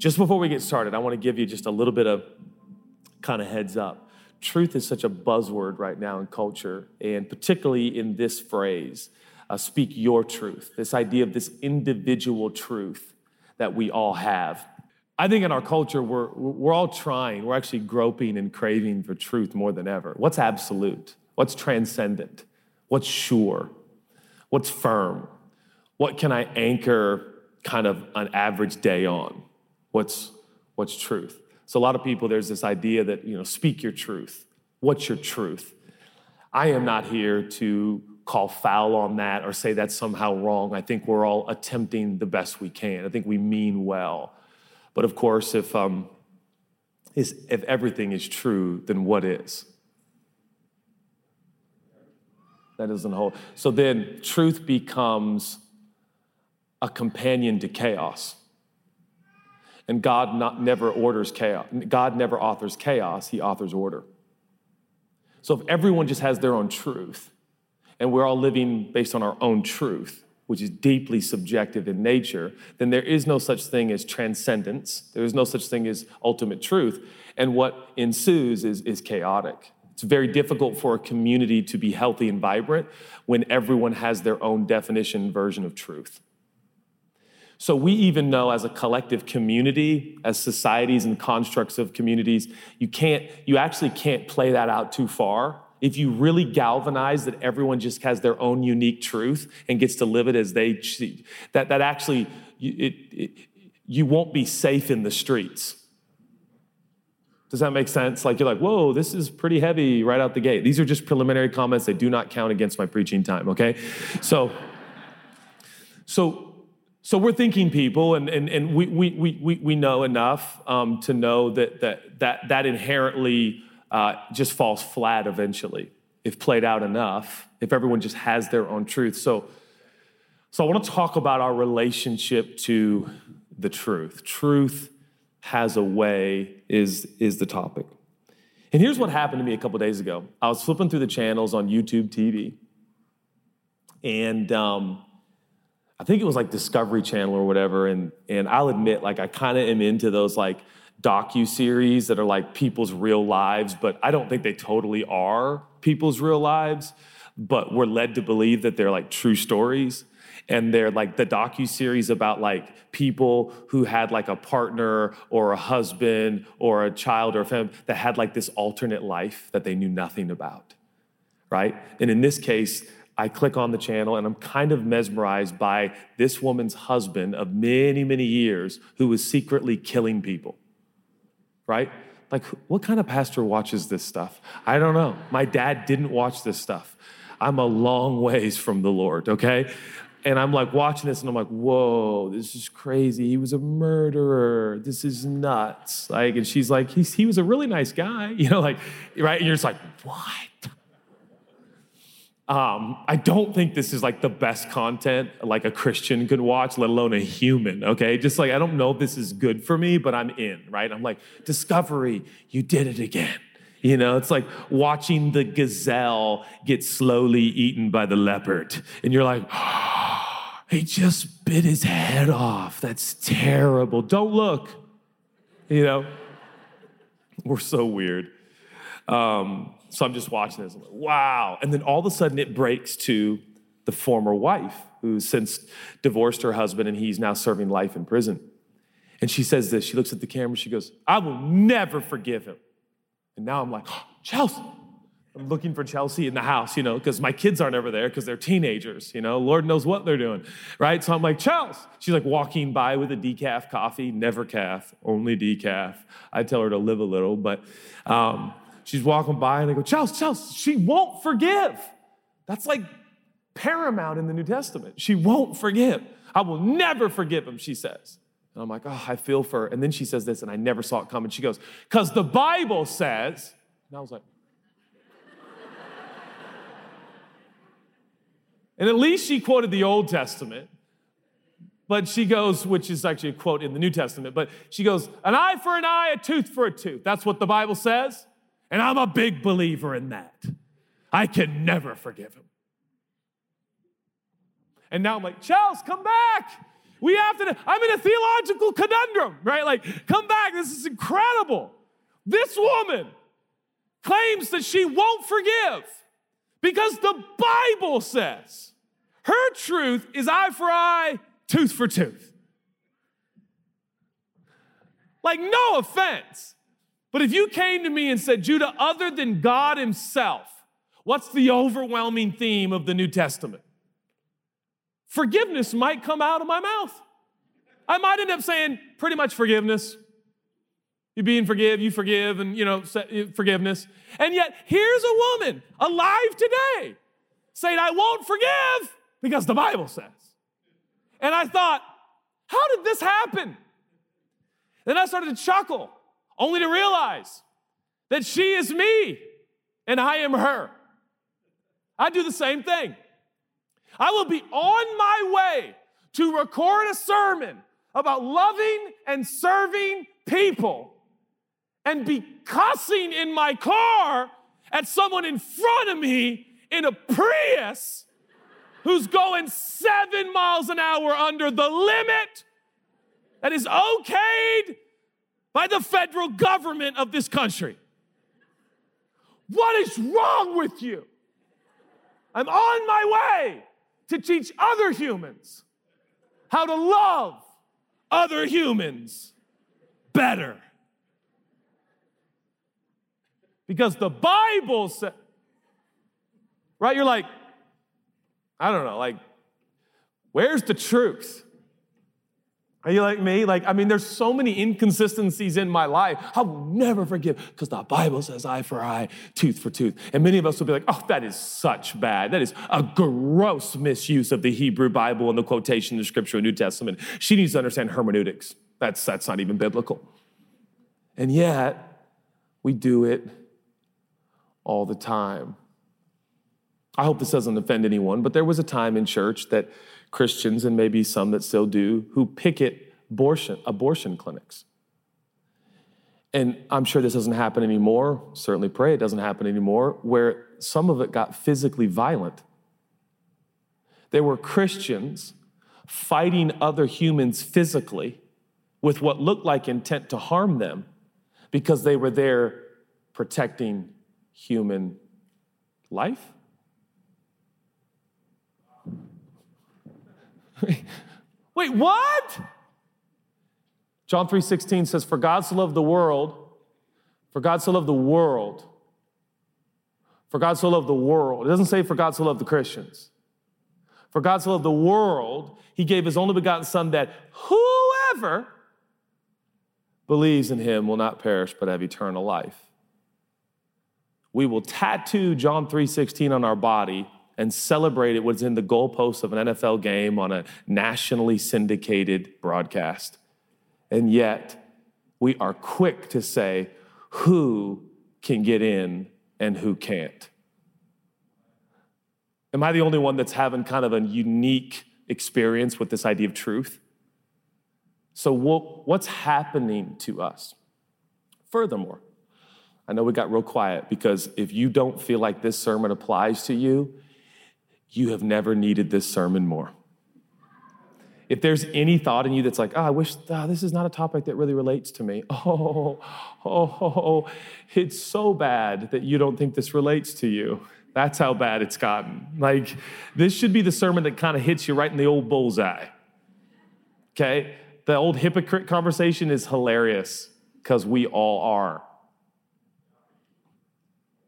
Just before we get started, I want to give you just a little bit of kind of heads up. Truth is such a buzzword right now in culture, and particularly in this phrase, uh, speak your truth, this idea of this individual truth that we all have. I think in our culture, we're, we're all trying, we're actually groping and craving for truth more than ever. What's absolute? What's transcendent? What's sure? What's firm? What can I anchor kind of an average day on? What's, what's truth? So a lot of people, there's this idea that, you know, speak your truth. What's your truth? I am not here to call foul on that or say that's somehow wrong. I think we're all attempting the best we can. I think we mean well. But of course, if, um, is, if everything is true, then what is? That doesn't hold. So then truth becomes a companion to chaos. And God not, never orders chaos. God never authors chaos, He authors order. So if everyone just has their own truth, and we're all living based on our own truth, which is deeply subjective in nature, then there is no such thing as transcendence. There is no such thing as ultimate truth. And what ensues is, is chaotic. It's very difficult for a community to be healthy and vibrant when everyone has their own definition version of truth. So we even know as a collective community, as societies and constructs of communities, you can't, you actually can't play that out too far. If you really galvanize that everyone just has their own unique truth and gets to live it as they see, that, that actually, it, it, you won't be safe in the streets. Does that make sense? Like you're like, whoa, this is pretty heavy right out the gate. These are just preliminary comments. They do not count against my preaching time, okay? So, so so we're thinking people, and, and, and we, we, we, we know enough um, to know that that, that, that inherently uh, just falls flat eventually if played out enough, if everyone just has their own truth. So, so I want to talk about our relationship to the truth. Truth has a way is, is the topic. And here's what happened to me a couple days ago. I was flipping through the channels on YouTube TV, and um, I think it was like Discovery Channel or whatever. And and I'll admit, like I kind of am into those like docu series that are like people's real lives, but I don't think they totally are people's real lives. But we're led to believe that they're like true stories. And they're like the docu series about like people who had like a partner or a husband or a child or a family that had like this alternate life that they knew nothing about, right? And in this case, I click on the channel and I'm kind of mesmerized by this woman's husband of many, many years who was secretly killing people, right? Like, what kind of pastor watches this stuff? I don't know. My dad didn't watch this stuff. I'm a long ways from the Lord, okay? And I'm like watching this and I'm like, whoa, this is crazy. He was a murderer. This is nuts. Like, and she's like, he was a really nice guy, you know, like, right? And you're just like, what? Um, I don't think this is like the best content like a Christian could watch, let alone a human, okay? Just like, I don't know if this is good for me, but I'm in, right? I'm like, Discovery, you did it again. You know, it's like watching the gazelle get slowly eaten by the leopard. And you're like, oh, he just bit his head off. That's terrible. Don't look. You know, we're so weird. Um, so I'm just watching this. Wow. And then all of a sudden it breaks to the former wife who's since divorced her husband and he's now serving life in prison. And she says this. She looks at the camera. She goes, I will never forgive him. And now I'm like, oh, Chelsea. I'm looking for Chelsea in the house, you know, because my kids aren't ever there because they're teenagers, you know. Lord knows what they're doing, right? So I'm like, Chelsea. She's like walking by with a decaf coffee, never calf, only decaf. I tell her to live a little, but um, She's walking by and they go, Chelsea, Chelsea, she won't forgive. That's like paramount in the New Testament. She won't forgive. I will never forgive him, she says. And I'm like, oh, I feel for her. And then she says this, and I never saw it coming. She goes, because the Bible says, and I was like, and at least she quoted the Old Testament. But she goes, which is actually a quote in the New Testament, but she goes, an eye for an eye, a tooth for a tooth. That's what the Bible says. And I'm a big believer in that. I can never forgive him. And now I'm like, Charles, come back. We have to, I'm in a theological conundrum, right? Like, come back, this is incredible. This woman claims that she won't forgive because the Bible says her truth is eye for eye, tooth for tooth. Like, no offense, but if you came to me and said, Judah, other than God Himself, what's the overwhelming theme of the New Testament? Forgiveness might come out of my mouth. I might end up saying pretty much forgiveness. You being forgive, you forgive, and you know, forgiveness. And yet, here's a woman alive today saying, I won't forgive because the Bible says. And I thought, how did this happen? Then I started to chuckle, only to realize that she is me and I am her. I do the same thing. I will be on my way to record a sermon about loving and serving people and be cussing in my car at someone in front of me in a Prius who's going seven miles an hour under the limit that is okayed by the federal government of this country. What is wrong with you? I'm on my way to teach other humans how to love other humans better. Because the Bible says, right? You're like, I don't know, like, where's the truth? Are you like me? Like, I mean, there's so many inconsistencies in my life. I will never forgive because the Bible says eye for eye, tooth for tooth. And many of us will be like, oh, that is such bad. That is a gross misuse of the Hebrew Bible and the quotation of the Scripture and New Testament. She needs to understand hermeneutics. That's, that's not even biblical. And yet, we do it all the time. I hope this doesn't offend anyone, but there was a time in church that Christians, and maybe some that still do, who picket abortion, abortion clinics. And I'm sure this doesn't happen anymore, certainly pray it doesn't happen anymore, where some of it got physically violent. There were Christians fighting other humans physically with what looked like intent to harm them because they were there protecting human life. Wait, what? John 3:16 says, For God so loved the world, for God so loved the world. For God so loved the world. It doesn't say for God so loved the Christians. For God so loved the world, he gave his only begotten Son that whoever believes in him will not perish but have eternal life. We will tattoo John 3:16 on our body and celebrated what's in the goalposts of an NFL game on a nationally syndicated broadcast. And yet, we are quick to say who can get in and who can't. Am I the only one that's having kind of a unique experience with this idea of truth? So, what's happening to us? Furthermore, I know we got real quiet because if you don't feel like this sermon applies to you, you have never needed this sermon more. If there's any thought in you that's like, oh, I wish oh, this is not a topic that really relates to me. Oh, oh, oh, it's so bad that you don't think this relates to you. That's how bad it's gotten. Like, this should be the sermon that kind of hits you right in the old bullseye. Okay? The old hypocrite conversation is hilarious because we all are.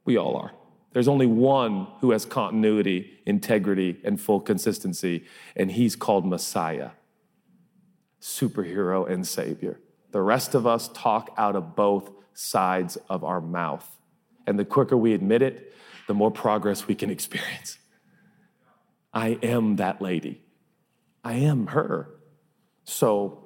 We all are. There's only one who has continuity, integrity, and full consistency, and he's called Messiah, superhero and savior. The rest of us talk out of both sides of our mouth. And the quicker we admit it, the more progress we can experience. I am that lady. I am her. So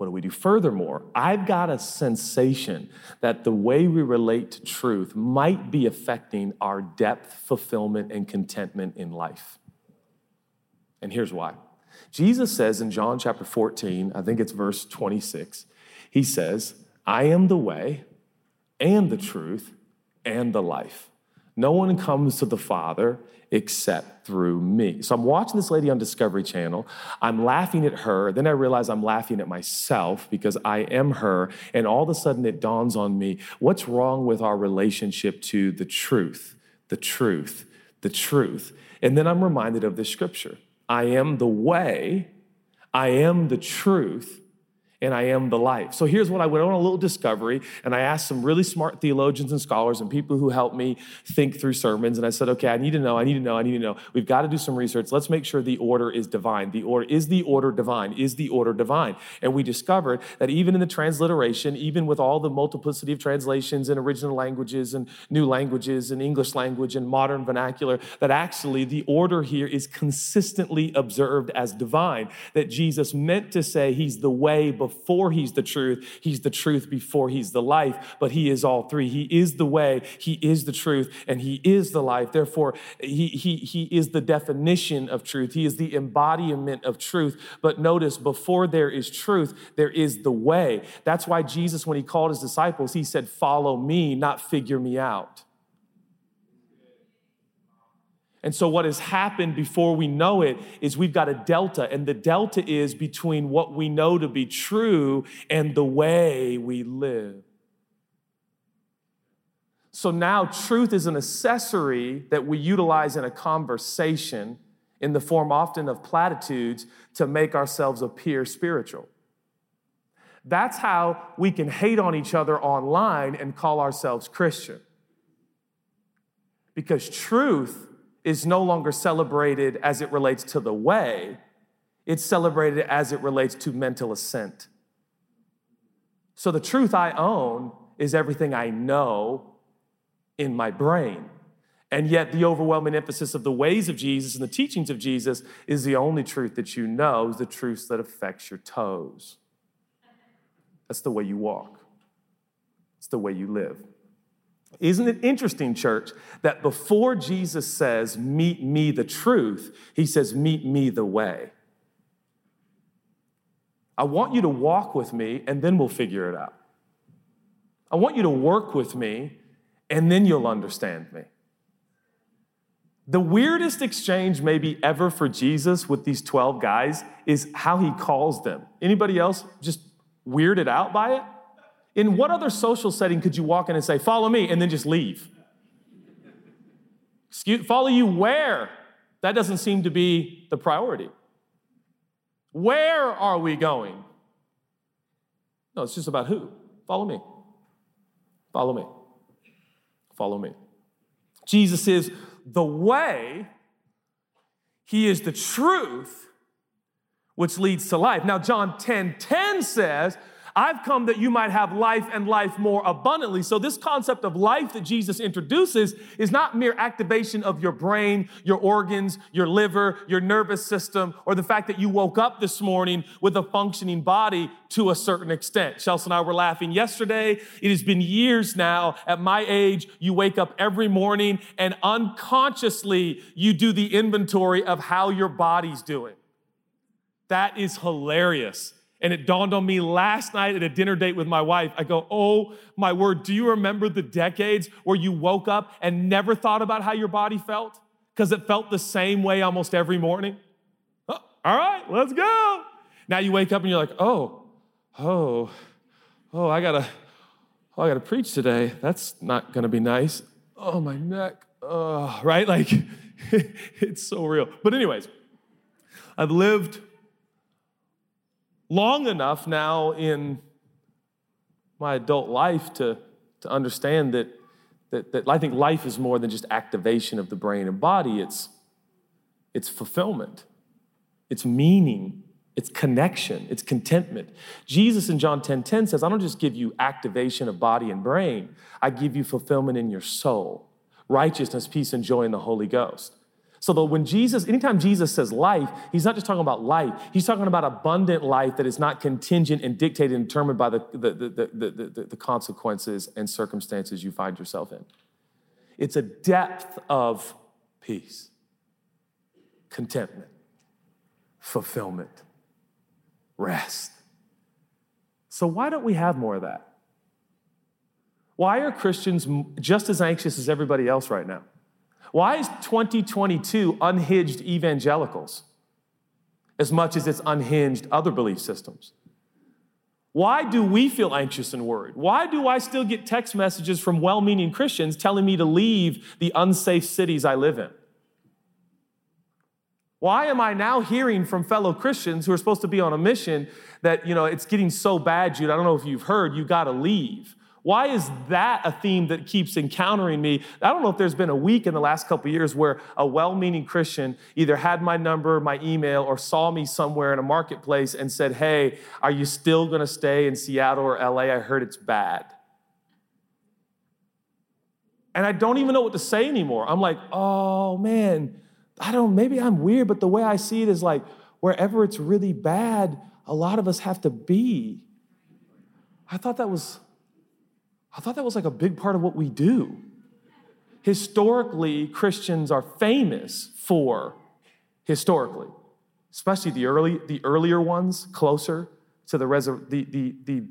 what do we do? Furthermore, I've got a sensation that the way we relate to truth might be affecting our depth, fulfillment, and contentment in life. And here's why. Jesus says in John chapter 14, I think it's verse 26, he says, I am the way and the truth and the life. No one comes to the Father except through me. So I'm watching this lady on Discovery Channel. I'm laughing at her. Then I realize I'm laughing at myself because I am her. And all of a sudden it dawns on me what's wrong with our relationship to the truth, the truth, the truth. And then I'm reminded of this scripture I am the way, I am the truth, and I am the life. So here's what I went on a little discovery, and I asked some really smart theologians and scholars and people who help me think through sermons. And I said, okay, I need to know, I need to know, I need to know. We've got to do some research. Let's make sure the order is divine. The order is the order divine. Is the order divine? And we discovered that even in the transliteration, even with all the multiplicity of translations in original languages and new languages and English language and modern vernacular, that actually the order here is consistently observed as divine. That Jesus meant to say he's the way before before he's the truth. He's the truth before he's the life, but he is all three. He is the way, he is the truth, and he is the life. Therefore, he, he, he is the definition of truth. He is the embodiment of truth. But notice, before there is truth, there is the way. That's why Jesus, when he called his disciples, he said, Follow me, not figure me out. And so, what has happened before we know it is we've got a delta, and the delta is between what we know to be true and the way we live. So now, truth is an accessory that we utilize in a conversation in the form often of platitudes to make ourselves appear spiritual. That's how we can hate on each other online and call ourselves Christian. Because truth is no longer celebrated as it relates to the way, it's celebrated as it relates to mental assent. So the truth I own is everything I know in my brain. And yet, the overwhelming emphasis of the ways of Jesus and the teachings of Jesus is the only truth that you know is the truth that affects your toes. That's the way you walk, it's the way you live. Isn't it interesting, church, that before Jesus says, Meet me the truth, he says, Meet me the way. I want you to walk with me, and then we'll figure it out. I want you to work with me, and then you'll understand me. The weirdest exchange maybe ever for Jesus with these 12 guys is how he calls them. Anybody else just weirded out by it? In what other social setting could you walk in and say, Follow me, and then just leave? Excuse, follow you where? That doesn't seem to be the priority. Where are we going? No, it's just about who. Follow me. Follow me. Follow me. Jesus is the way, He is the truth, which leads to life. Now, John 10 10 says, I've come that you might have life and life more abundantly. So, this concept of life that Jesus introduces is not mere activation of your brain, your organs, your liver, your nervous system, or the fact that you woke up this morning with a functioning body to a certain extent. Chelsea and I were laughing yesterday. It has been years now. At my age, you wake up every morning and unconsciously you do the inventory of how your body's doing. That is hilarious. And it dawned on me last night at a dinner date with my wife. I go, Oh my word, do you remember the decades where you woke up and never thought about how your body felt? Because it felt the same way almost every morning. Oh, all right, let's go. Now you wake up and you're like, Oh, oh, oh, I gotta, oh, I gotta preach today. That's not gonna be nice. Oh, my neck. Oh, right? Like, it's so real. But, anyways, I've lived long enough now in my adult life to, to understand that, that, that I think life is more than just activation of the brain and body, it's, it's fulfillment, it's meaning, it's connection, it's contentment. Jesus in John 10 10 says, I don't just give you activation of body and brain, I give you fulfillment in your soul, righteousness, peace, and joy in the Holy Ghost. So when Jesus, anytime Jesus says life, he's not just talking about life, he's talking about abundant life that is not contingent and dictated and determined by the, the, the, the, the consequences and circumstances you find yourself in. It's a depth of peace, contentment, fulfillment, rest. So why don't we have more of that? Why are Christians just as anxious as everybody else right now? Why is 2022 unhinged evangelicals as much as it's unhinged other belief systems? Why do we feel anxious and worried? Why do I still get text messages from well meaning Christians telling me to leave the unsafe cities I live in? Why am I now hearing from fellow Christians who are supposed to be on a mission that, you know, it's getting so bad, Jude? I don't know if you've heard, you got to leave. Why is that a theme that keeps encountering me? I don't know if there's been a week in the last couple years where a well meaning Christian either had my number, my email, or saw me somewhere in a marketplace and said, Hey, are you still going to stay in Seattle or LA? I heard it's bad. And I don't even know what to say anymore. I'm like, Oh man, I don't, maybe I'm weird, but the way I see it is like wherever it's really bad, a lot of us have to be. I thought that was I thought that was like a big part of what we do. Historically, Christians are famous for, historically, especially the, early, the earlier ones closer to the, resur- the, the, the,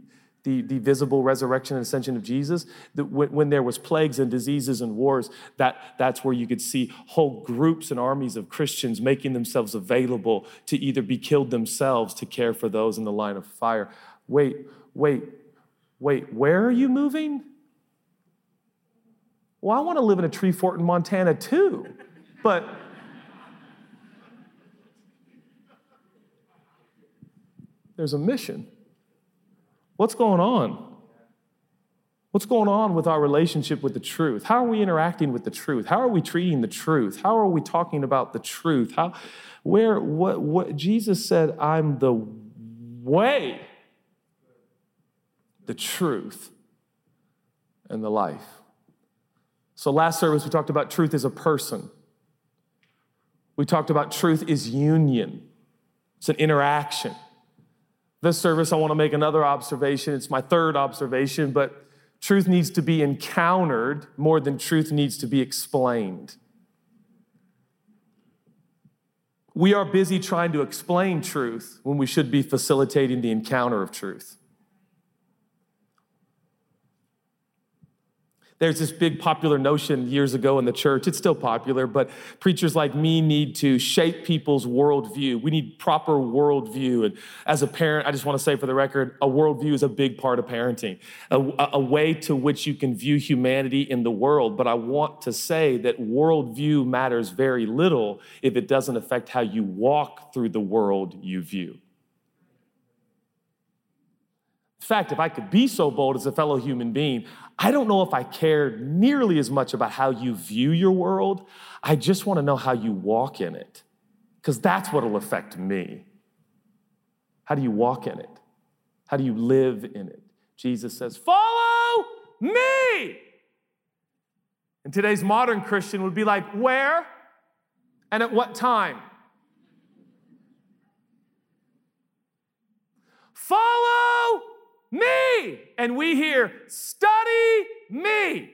the, the visible resurrection and ascension of Jesus, that when, when, there was plagues and diseases and wars, that, that's where you could see whole groups and armies of Christians making themselves available to either be killed themselves to care for those in the line of fire. Wait, wait, Wait, where are you moving? Well, I want to live in a tree fort in Montana too, but there's a mission. What's going on? What's going on with our relationship with the truth? How are we interacting with the truth? How are we treating the truth? How are we talking about the truth? How, where, what, what? Jesus said, I'm the way the truth, and the life. So, last service, we talked about truth as a person. We talked about truth is union, it's an interaction. This service, I want to make another observation. It's my third observation, but truth needs to be encountered more than truth needs to be explained. We are busy trying to explain truth when we should be facilitating the encounter of truth. There's this big popular notion years ago in the church, it's still popular, but preachers like me need to shape people's worldview. We need proper worldview. And as a parent, I just want to say for the record, a worldview is a big part of parenting, a, a way to which you can view humanity in the world. But I want to say that worldview matters very little if it doesn't affect how you walk through the world you view. In fact, if I could be so bold as a fellow human being, I don't know if I care nearly as much about how you view your world. I just want to know how you walk in it, because that's what will affect me. How do you walk in it? How do you live in it? Jesus says, Follow me. And today's modern Christian would be like, Where and at what time? Follow me. And we hear, study me.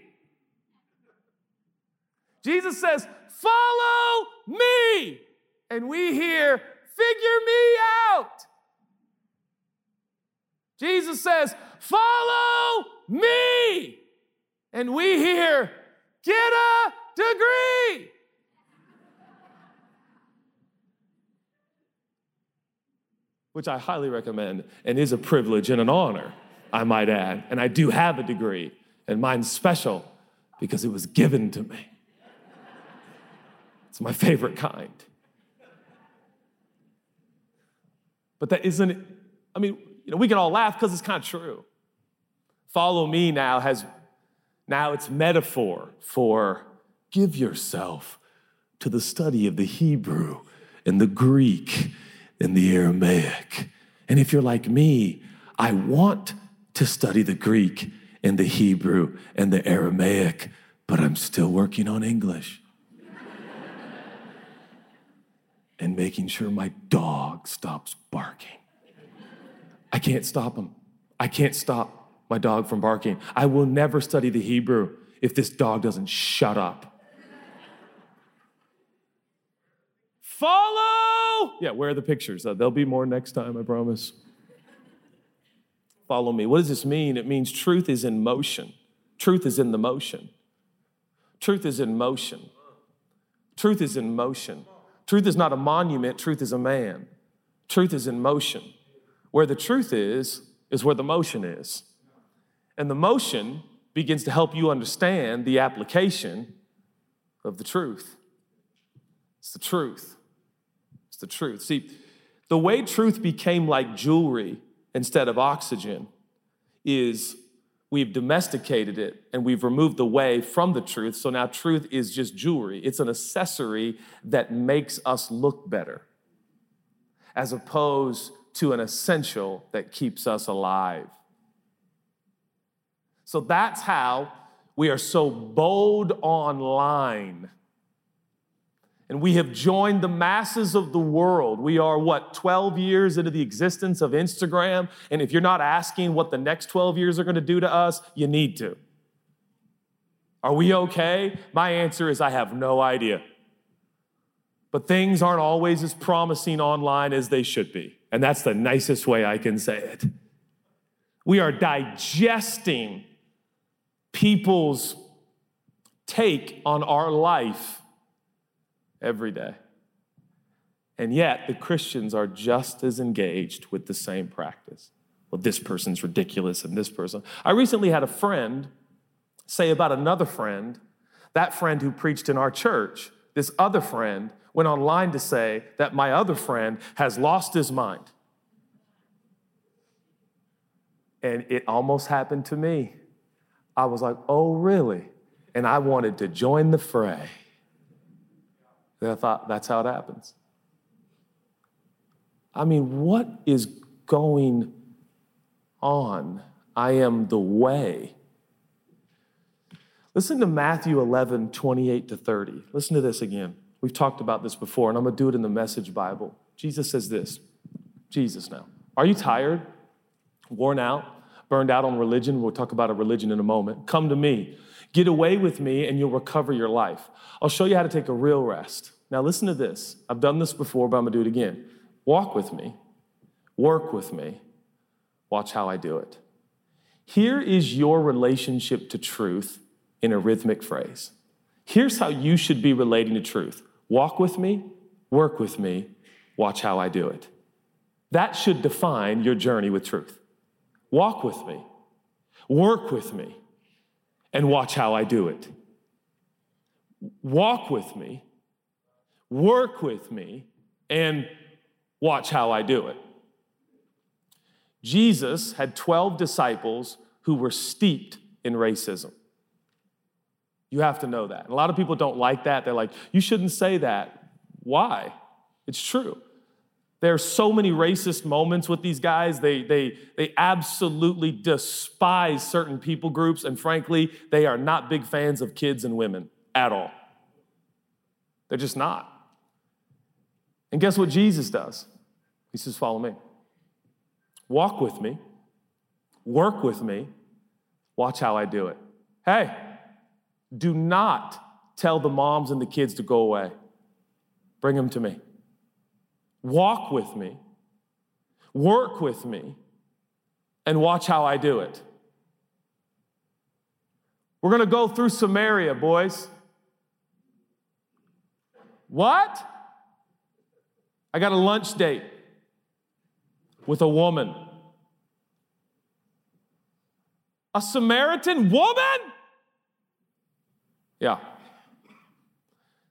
Jesus says, follow me. And we hear, figure me out. Jesus says, follow me. And we hear, get a degree. Which I highly recommend and is a privilege and an honor, I might add. And I do have a degree, and mine's special because it was given to me. It's my favorite kind. But that isn't, I mean, you know, we can all laugh because it's kind of true. Follow me now has, now it's metaphor for give yourself to the study of the Hebrew and the Greek in the Aramaic. And if you're like me, I want to study the Greek and the Hebrew and the Aramaic, but I'm still working on English. and making sure my dog stops barking. I can't stop him. I can't stop my dog from barking. I will never study the Hebrew if this dog doesn't shut up. Follow! Yeah, where are the pictures? Uh, there'll be more next time, I promise. Follow me. What does this mean? It means truth is in motion. Truth is in the motion. Truth is in motion. Truth is in motion. Truth is not a monument, truth is a man. Truth is in motion. Where the truth is, is where the motion is. And the motion begins to help you understand the application of the truth. It's the truth. It's the truth. See, the way truth became like jewelry instead of oxygen is we've domesticated it and we've removed the way from the truth. So now truth is just jewelry. It's an accessory that makes us look better, as opposed to an essential that keeps us alive. So that's how we are so bold online and we have joined the masses of the world. We are, what, 12 years into the existence of Instagram? And if you're not asking what the next 12 years are going to do to us, you need to. Are we okay? My answer is I have no idea. But things aren't always as promising online as they should be. And that's the nicest way I can say it. We are digesting people's take on our life every day. And yet, the Christians are just as engaged with the same practice. Well, this person's ridiculous and this person. I recently had a friend say about another friend, that friend who preached in our church, this other friend went online to say that my other friend has lost his mind. And it almost happened to me. I was like, oh, really? And I wanted to join the fray. I thought, that's how it happens. I mean, what is going on? I am the way. Listen to Matthew 11, 28 to 30. Listen to this again. We've talked about this before, and I'm going to do it in the Message Bible. Jesus says this Jesus now. Are you tired, worn out, burned out on religion? We'll talk about a religion in a moment. Come to me. Get away with me, and you'll recover your life. I'll show you how to take a real rest. Now, listen to this. I've done this before, but I'm going to do it again. Walk with me, work with me, watch how I do it. Here is your relationship to truth in a rhythmic phrase. Here's how you should be relating to truth walk with me, work with me, watch how I do it. That should define your journey with truth. Walk with me, work with me, and watch how I do it. Walk with me, work with me, and watch how I do it. Jesus had 12 disciples who were steeped in racism. You have to know that. a lot of people don't like that. They're like, you shouldn't say that. Why? It's true. There are so many racist moments with these guys. They, they, they absolutely despise certain people groups, and frankly, they are not big fans of kids and women at all. They're just not. And guess what Jesus does? He says, Follow me. Walk with me, work with me, watch how I do it. Hey, do not tell the moms and the kids to go away. Bring them to me. Walk with me, work with me, and watch how I do it. We're gonna go through Samaria, boys. What? I got a lunch date with a woman. A Samaritan woman? Yeah.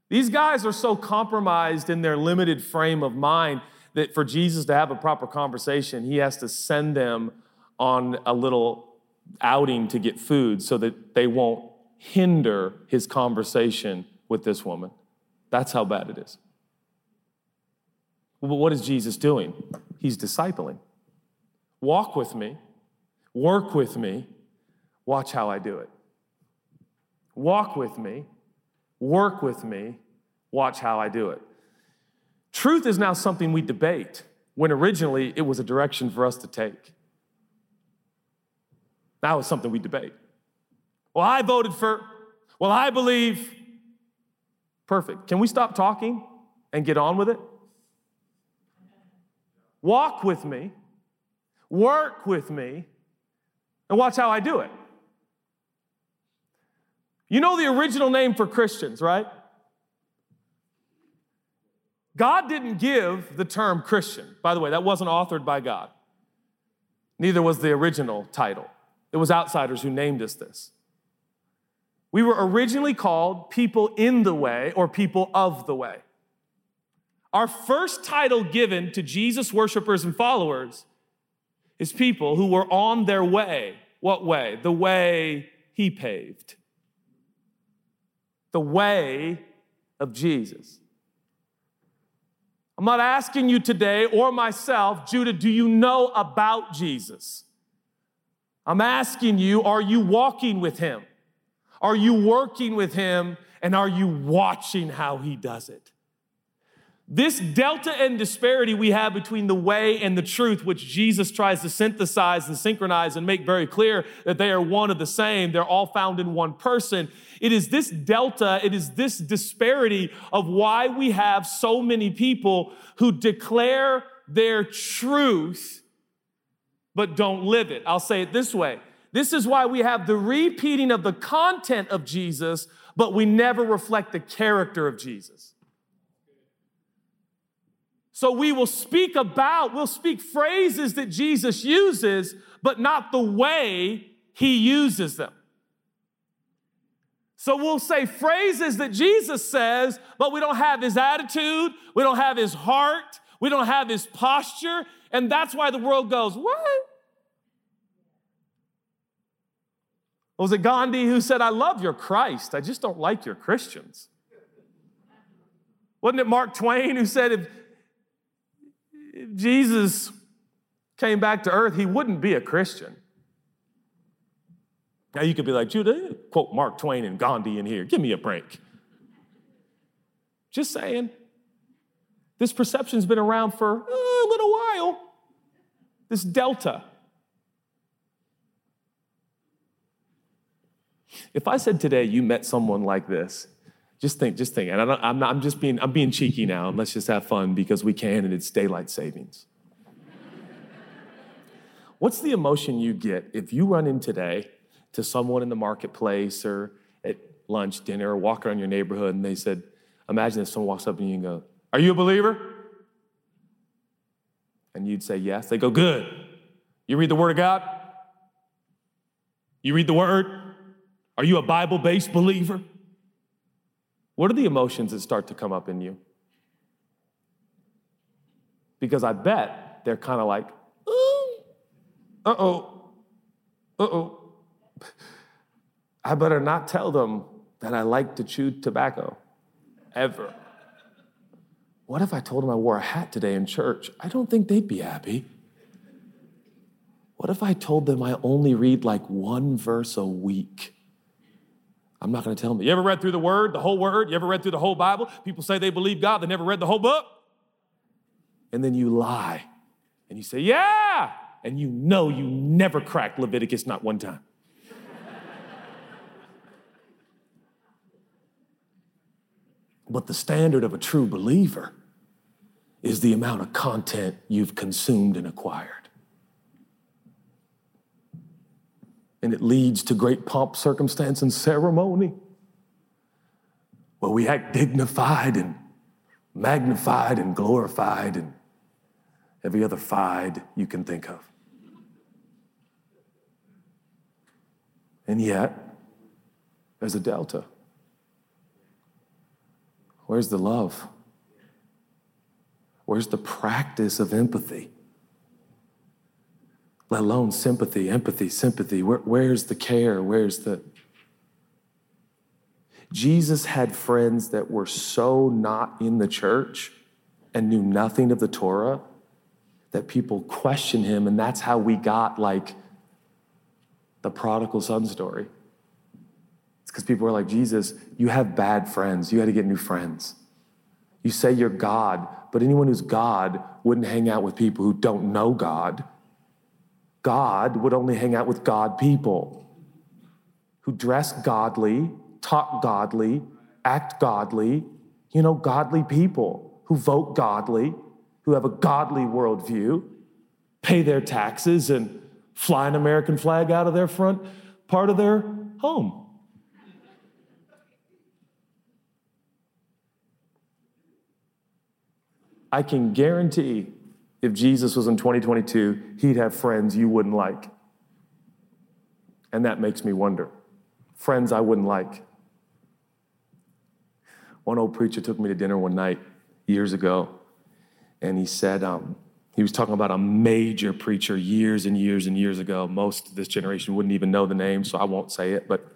These guys are so compromised in their limited frame of mind that for Jesus to have a proper conversation, he has to send them on a little outing to get food so that they won't hinder his conversation with this woman. That's how bad it is. But what is Jesus doing? He's discipling. Walk with me, work with me, watch how I do it. Walk with me, work with me, watch how I do it. Truth is now something we debate when originally it was a direction for us to take. Now it's something we debate. Well, I voted for, well, I believe. Perfect. Can we stop talking and get on with it? Walk with me, work with me, and watch how I do it. You know the original name for Christians, right? God didn't give the term Christian. By the way, that wasn't authored by God. Neither was the original title. It was outsiders who named us this. We were originally called people in the way or people of the way. Our first title given to Jesus worshipers and followers is people who were on their way. What way? The way he paved. The way of Jesus. I'm not asking you today or myself, Judah, do you know about Jesus? I'm asking you, are you walking with him? Are you working with him? And are you watching how he does it? This delta and disparity we have between the way and the truth, which Jesus tries to synthesize and synchronize and make very clear that they are one of the same, they're all found in one person. It is this delta, it is this disparity of why we have so many people who declare their truth but don't live it. I'll say it this way this is why we have the repeating of the content of Jesus, but we never reflect the character of Jesus. So we will speak about, we'll speak phrases that Jesus uses, but not the way he uses them. So we'll say phrases that Jesus says, but we don't have his attitude, we don't have his heart, we don't have his posture, and that's why the world goes, What? Was it Gandhi who said, I love your Christ, I just don't like your Christians? Wasn't it Mark Twain who said, if, if Jesus came back to earth, he wouldn't be a Christian. Now you could be like, Judah, quote Mark Twain and Gandhi in here. Give me a break. Just saying. This perception's been around for a little while. This delta. If I said today you met someone like this, just think, just think, and I am not, I'm just being, I'm being cheeky now, and let's just have fun because we can, and it's daylight savings. What's the emotion you get if you run in today to someone in the marketplace or at lunch, dinner, or walk around your neighborhood, and they said, imagine if someone walks up to you and go, Are you a believer? And you'd say, Yes. They go, Good. You read the Word of God? You read the Word? Are you a Bible based believer? What are the emotions that start to come up in you? Because I bet they're kind of like, uh oh, uh oh. I better not tell them that I like to chew tobacco, ever. What if I told them I wore a hat today in church? I don't think they'd be happy. What if I told them I only read like one verse a week? I'm not going to tell them. You ever read through the Word, the whole Word? You ever read through the whole Bible? People say they believe God, they never read the whole book. And then you lie and you say, Yeah. And you know you never cracked Leviticus not one time. but the standard of a true believer is the amount of content you've consumed and acquired. And it leads to great pomp, circumstance, and ceremony. Where we act dignified and magnified and glorified and every other fide you can think of. And yet, there's a delta. Where's the love? Where's the practice of empathy? Let alone sympathy, empathy, sympathy. Where, where's the care? Where's the. Jesus had friends that were so not in the church and knew nothing of the Torah that people questioned him, and that's how we got like the prodigal son story. It's because people were like, Jesus, you have bad friends. You got to get new friends. You say you're God, but anyone who's God wouldn't hang out with people who don't know God God would only hang out with God people who dress godly, talk godly, act godly, you know, godly people who vote godly, who have a godly worldview, pay their taxes, and fly an American flag out of their front part of their home. I can guarantee if Jesus was in 2022, he'd have friends you wouldn't like. And that makes me wonder. Friends I wouldn't like. One old preacher took me to dinner one night years ago, and he said, um, he was talking about a major preacher years and years and years ago. Most of this generation wouldn't even know the name, so I won't say it, but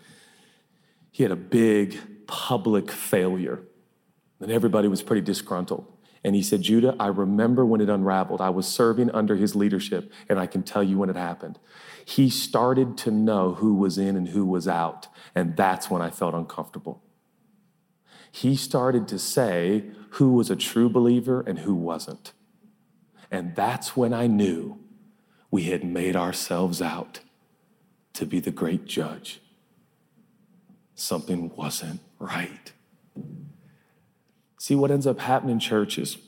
he had a big public failure, and everybody was pretty disgruntled. And he said, Judah, I remember when it unraveled. I was serving under his leadership, and I can tell you when it happened. He started to know who was in and who was out, and that's when I felt uncomfortable. He started to say who was a true believer and who wasn't. And that's when I knew we had made ourselves out to be the great judge. Something wasn't right. See, what ends up happening, church, is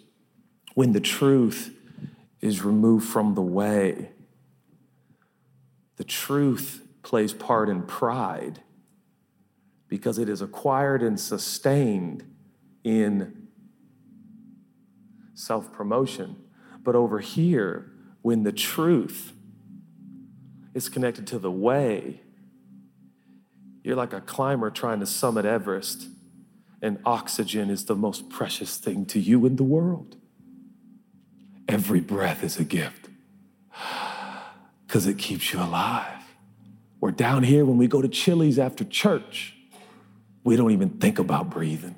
when the truth is removed from the way, the truth plays part in pride because it is acquired and sustained in self promotion. But over here, when the truth is connected to the way, you're like a climber trying to summit Everest, and oxygen is the most precious thing to you in the world. Every breath is a gift because it keeps you alive. We're down here when we go to Chili's after church, we don't even think about breathing.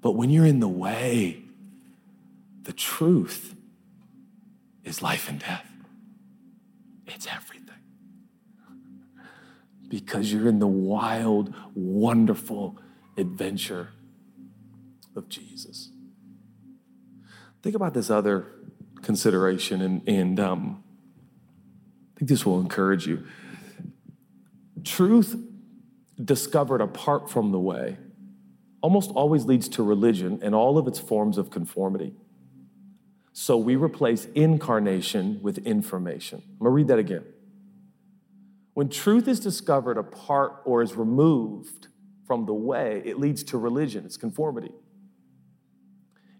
But when you're in the way, the truth is life and death. It's everything. Because you're in the wild, wonderful adventure of Jesus. Think about this other consideration, and, and um, I think this will encourage you. Truth discovered apart from the way almost always leads to religion and all of its forms of conformity. So we replace incarnation with information. I'm gonna read that again. When truth is discovered apart or is removed from the way, it leads to religion, it's conformity.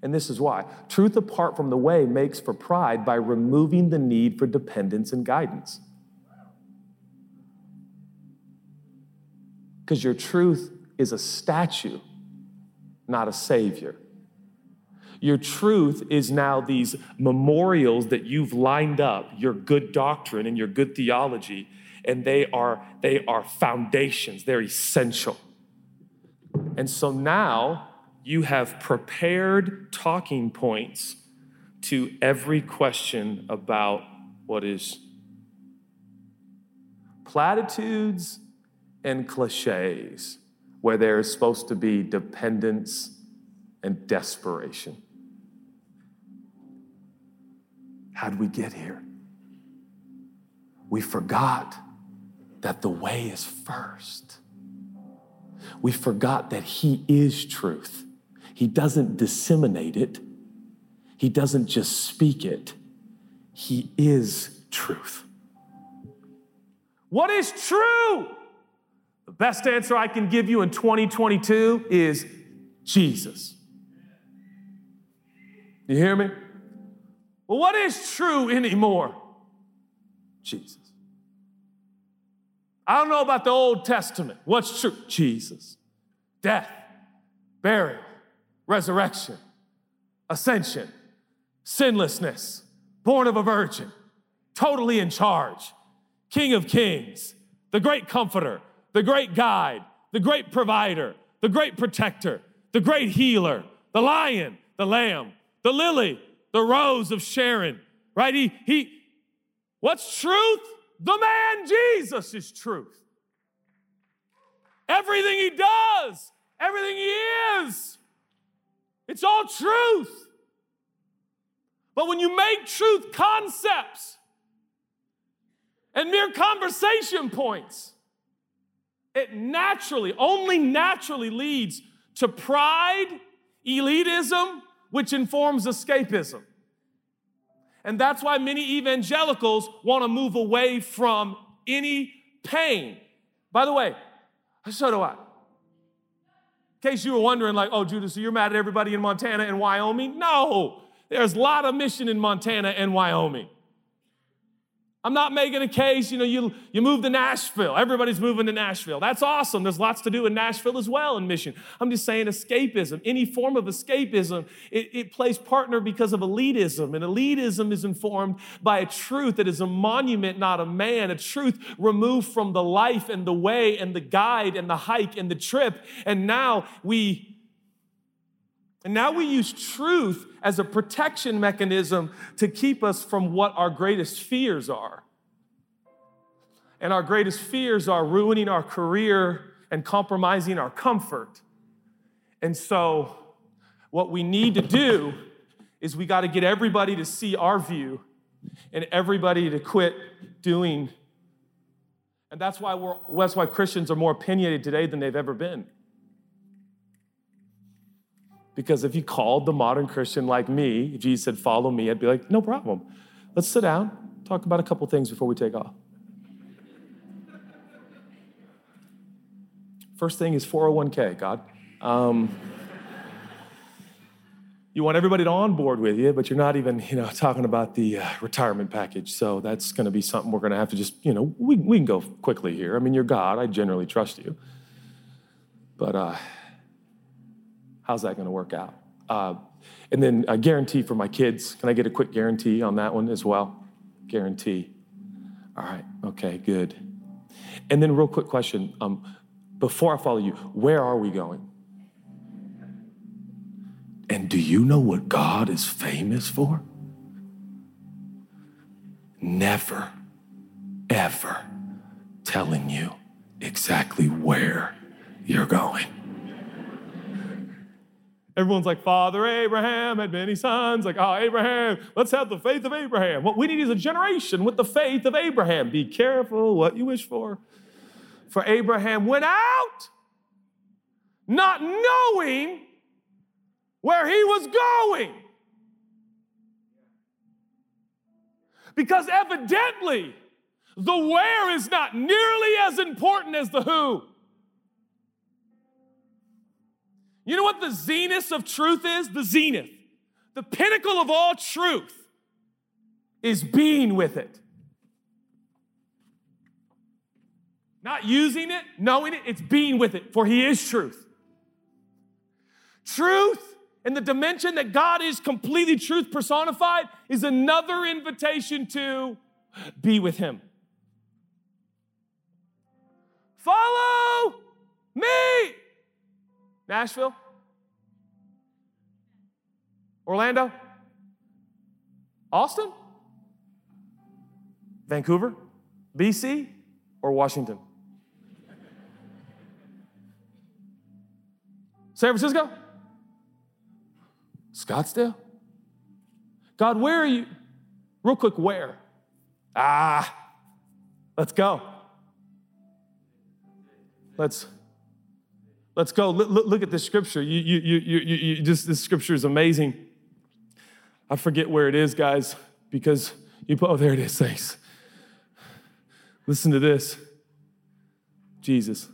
And this is why. Truth apart from the way makes for pride by removing the need for dependence and guidance. Because your truth is a statue, not a savior. Your truth is now these memorials that you've lined up, your good doctrine and your good theology, and they are, they are foundations, they're essential. And so now you have prepared talking points to every question about what is platitudes and cliches where there is supposed to be dependence and desperation. How'd we get here? We forgot that the way is first. We forgot that He is truth. He doesn't disseminate it, He doesn't just speak it, He is truth. What is true? The best answer I can give you in 2022 is Jesus. You hear me? Well, what is true anymore? Jesus. I don't know about the Old Testament. What's true? Jesus. Death, burial, resurrection, ascension, sinlessness, born of a virgin, totally in charge, King of kings, the great comforter, the great guide, the great provider, the great protector, the great healer, the lion, the lamb, the lily, the rose of Sharon, right? He, he, what's truth? The man Jesus is truth. Everything he does, everything he is, it's all truth. But when you make truth concepts and mere conversation points, it naturally, only naturally leads to pride, elitism, which informs escapism. And that's why many evangelicals want to move away from any pain. By the way, so do I. In case you were wondering, like, oh, Judas, so you're mad at everybody in Montana and Wyoming? No, there's a lot of mission in Montana and Wyoming. I'm not making a case, you know, you, you move to Nashville. Everybody's moving to Nashville. That's awesome. There's lots to do in Nashville as well in mission. I'm just saying escapism, any form of escapism, it, it plays partner because of elitism. And elitism is informed by a truth that is a monument, not a man, a truth removed from the life and the way and the guide and the hike and the trip. And now we and now we use truth as a protection mechanism to keep us from what our greatest fears are. And our greatest fears are ruining our career and compromising our comfort. And so, what we need to do is we got to get everybody to see our view and everybody to quit doing. And that's why, we're, that's why Christians are more opinionated today than they've ever been. Because if you called the modern Christian like me, if Jesus said, Follow me, I'd be like, No problem. Let's sit down, talk about a couple things before we take off. First thing is 401k, God. Um, you want everybody to onboard with you, but you're not even, you know, talking about the uh, retirement package. So that's going to be something we're going to have to just, you know, we, we can go quickly here. I mean, you're God. I generally trust you. But uh, How's that going to work out? Uh, and then a guarantee for my kids. Can I get a quick guarantee on that one as well? Guarantee. All right. Okay. Good. And then, real quick question. Um, before I follow you, where are we going? And do you know what God is famous for? Never, ever telling you exactly where you're going. Everyone's like, Father Abraham had many sons. Like, oh, Abraham, let's have the faith of Abraham. What we need is a generation with the faith of Abraham. Be careful what you wish for. For Abraham went out not knowing where he was going. Because evidently, the where is not nearly as important as the who. You know what the zenith of truth is? The zenith. The pinnacle of all truth is being with it. Not using it, knowing it, it's being with it, for He is truth. Truth in the dimension that God is completely truth personified is another invitation to be with Him. Follow me. Nashville? Orlando? Austin? Vancouver? BC? Or Washington? San Francisco? Scottsdale? God, where are you? Real quick, where? Ah, let's go. Let's Let's go. Look, look, at the scripture. You, you, you, you, you, just this scripture is amazing. I forget where it is, guys, because you put, oh, there it is. Thanks. Listen to this Jesus.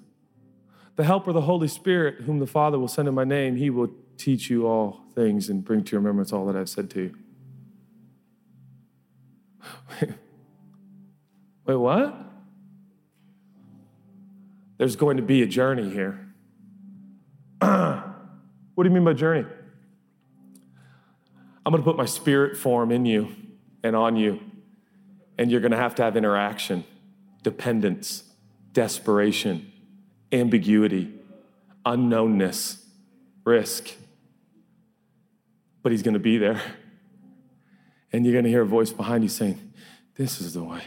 The helper, the Holy Spirit, whom the Father will send in my name, he will teach you all things and bring to your remembrance all that I've said to you. Wait, what? There's going to be a journey here. what do you mean by journey? I'm going to put my spirit form in you and on you, and you're going to have to have interaction, dependence, desperation, ambiguity, unknownness, risk. But he's going to be there. And you're going to hear a voice behind you saying, This is the way.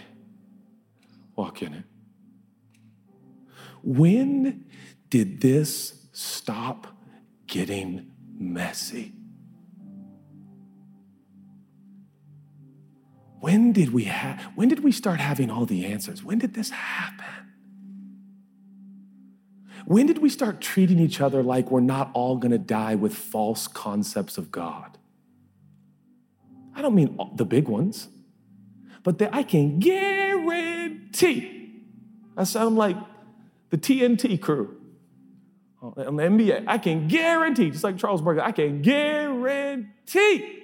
Walk in it. When did this stop getting messy. When did we have when did we start having all the answers? When did this happen? When did we start treating each other like we're not all going to die with false concepts of God? I don't mean the big ones, but that I can guarantee. I sound like the TNT crew on the NBA, I can guarantee, just like Charles Barkley, I can guarantee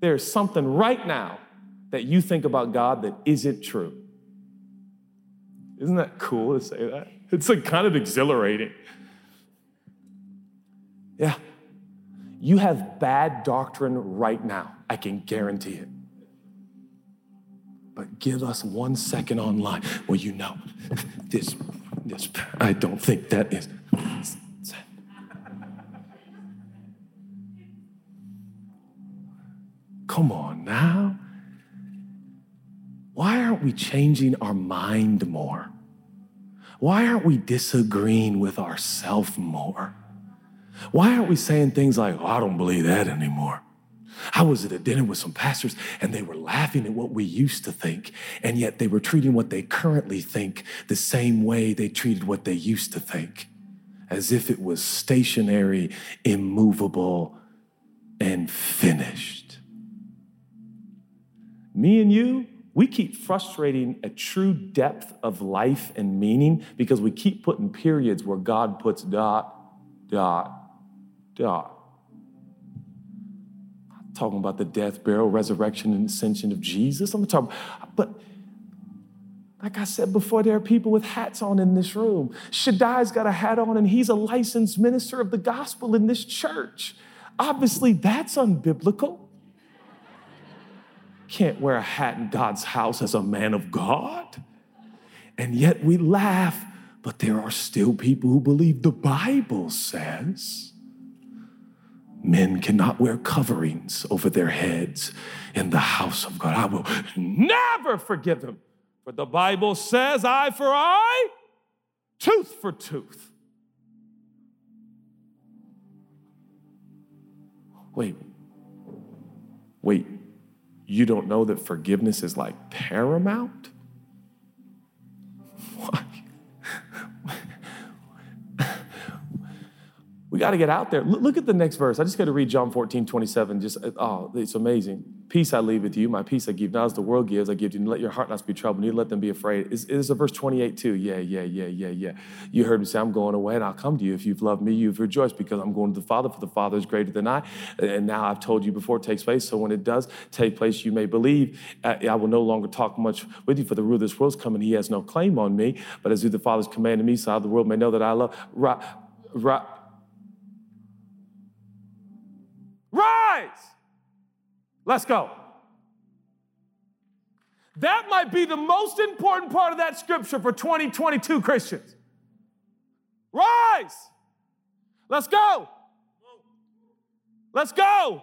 there's something right now that you think about God that isn't true. Isn't that cool to say that? It's like kind of exhilarating. Yeah. You have bad doctrine right now. I can guarantee it. But give us one second online where you know this, this, I don't think that is. Come on now. Why aren't we changing our mind more? Why aren't we disagreeing with ourselves more? Why aren't we saying things like, oh, I don't believe that anymore? I was at a dinner with some pastors and they were laughing at what we used to think, and yet they were treating what they currently think the same way they treated what they used to think, as if it was stationary, immovable, and finished. Me and you, we keep frustrating a true depth of life and meaning because we keep putting periods where God puts dot, dot, dot. Talking about the death, burial, resurrection, and ascension of Jesus. I'm talking, but like I said before, there are people with hats on in this room. Shaddai's got a hat on, and he's a licensed minister of the gospel in this church. Obviously, that's unbiblical can't wear a hat in God's house as a man of God. And yet we laugh, but there are still people who believe the Bible says men cannot wear coverings over their heads in the house of God. I will never forgive them. For the Bible says, eye for eye, tooth for tooth. Wait, wait, you don't know that forgiveness is like paramount? Why? We got to get out there. Look at the next verse. I just got to read John 14, 27. Just, uh, oh, it's amazing. Peace I leave with you, my peace I give. Not as the world gives, I give you. Let your heart not be troubled. You let them be afraid. Is, a verse 28 too? Yeah, yeah, yeah, yeah, yeah. You heard me say, I'm going away and I'll come to you. If you've loved me, you've rejoiced because I'm going to the Father, for the Father is greater than I. And now I've told you before it takes place. So when it does take place, you may believe. I will no longer talk much with you, for the ruler of this world is coming. He has no claim on me. But as who the Father's commanded me, so the world may know that I love. Right, right. Let's go. That might be the most important part of that scripture for 2022 Christians. Rise! Let's go. Let's go.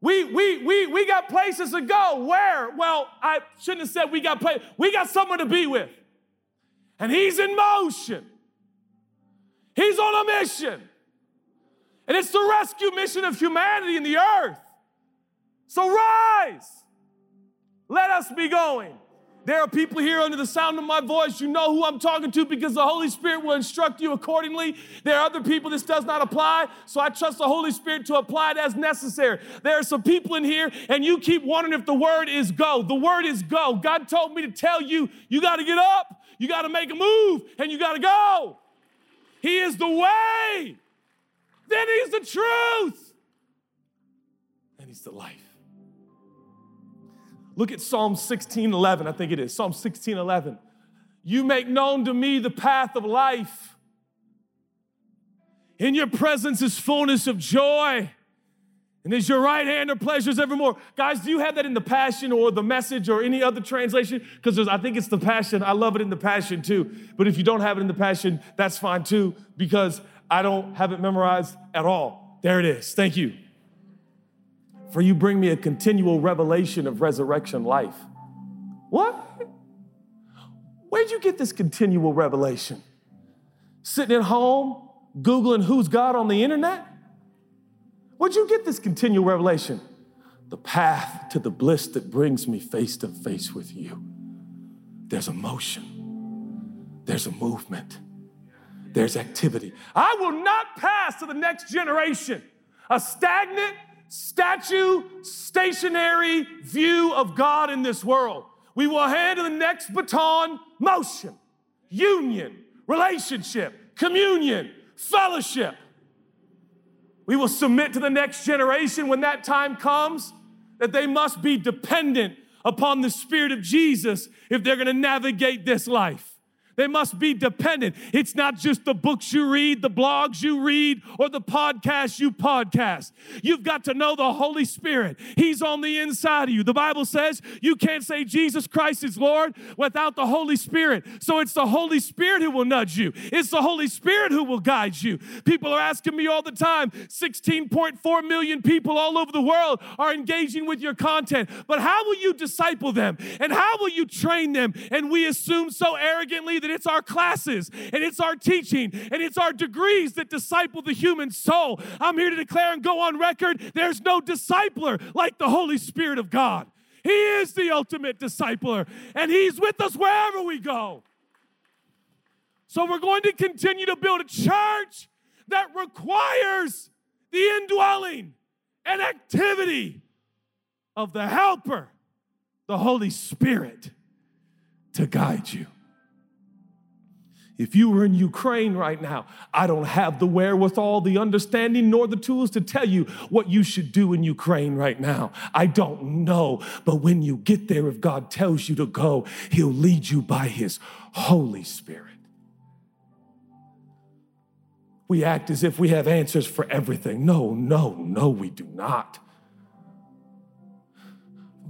We, we, we, we got places to go. Where? Well, I shouldn't have said we got place. We got someone to be with. And he's in motion. He's on a mission. And it's the rescue mission of humanity in the earth. So rise. Let us be going. There are people here under the sound of my voice. You know who I'm talking to because the Holy Spirit will instruct you accordingly. There are other people this does not apply, so I trust the Holy Spirit to apply it as necessary. There are some people in here, and you keep wondering if the word is go. The word is go. God told me to tell you, you got to get up, you got to make a move, and you got to go. He is the way. Then He's the truth. And He's the life. Look at Psalm 16 11, I think it is. Psalm 16 11. You make known to me the path of life. In your presence is fullness of joy. And is your right hand are pleasures evermore. Guys, do you have that in the Passion or the Message or any other translation? Because I think it's the Passion. I love it in the Passion too. But if you don't have it in the Passion, that's fine too, because I don't have it memorized at all. There it is. Thank you. For you bring me a continual revelation of resurrection life. What? Where'd you get this continual revelation? Sitting at home, Googling who's God on the internet? Where'd you get this continual revelation? The path to the bliss that brings me face to face with you. There's a motion, there's a movement, there's activity. I will not pass to the next generation a stagnant, statue, stationary view of God in this world. We will hand the next baton motion, union, relationship, communion, fellowship. We will submit to the next generation when that time comes that they must be dependent upon the Spirit of Jesus if they're gonna navigate this life. They must be dependent. It's not just the books you read, the blogs you read, or the podcasts you podcast. You've got to know the Holy Spirit. He's on the inside of you. The Bible says you can't say Jesus Christ is Lord without the Holy Spirit. So it's the Holy Spirit who will nudge you, it's the Holy Spirit who will guide you. People are asking me all the time 16.4 million people all over the world are engaging with your content, but how will you disciple them? And how will you train them? And we assume so arrogantly that it's our classes and it's our teaching and it's our degrees that disciple the human soul. I'm here to declare and go on record there's no discipler like the Holy Spirit of God. He is the ultimate discipler and He's with us wherever we go. So we're going to continue to build a church that requires the indwelling and activity of the helper, the Holy Spirit, to guide you. If you were in Ukraine right now, I don't have the wherewithal, the understanding, nor the tools to tell you what you should do in Ukraine right now. I don't know. But when you get there, if God tells you to go, He'll lead you by His Holy Spirit. We act as if we have answers for everything. No, no, no, we do not.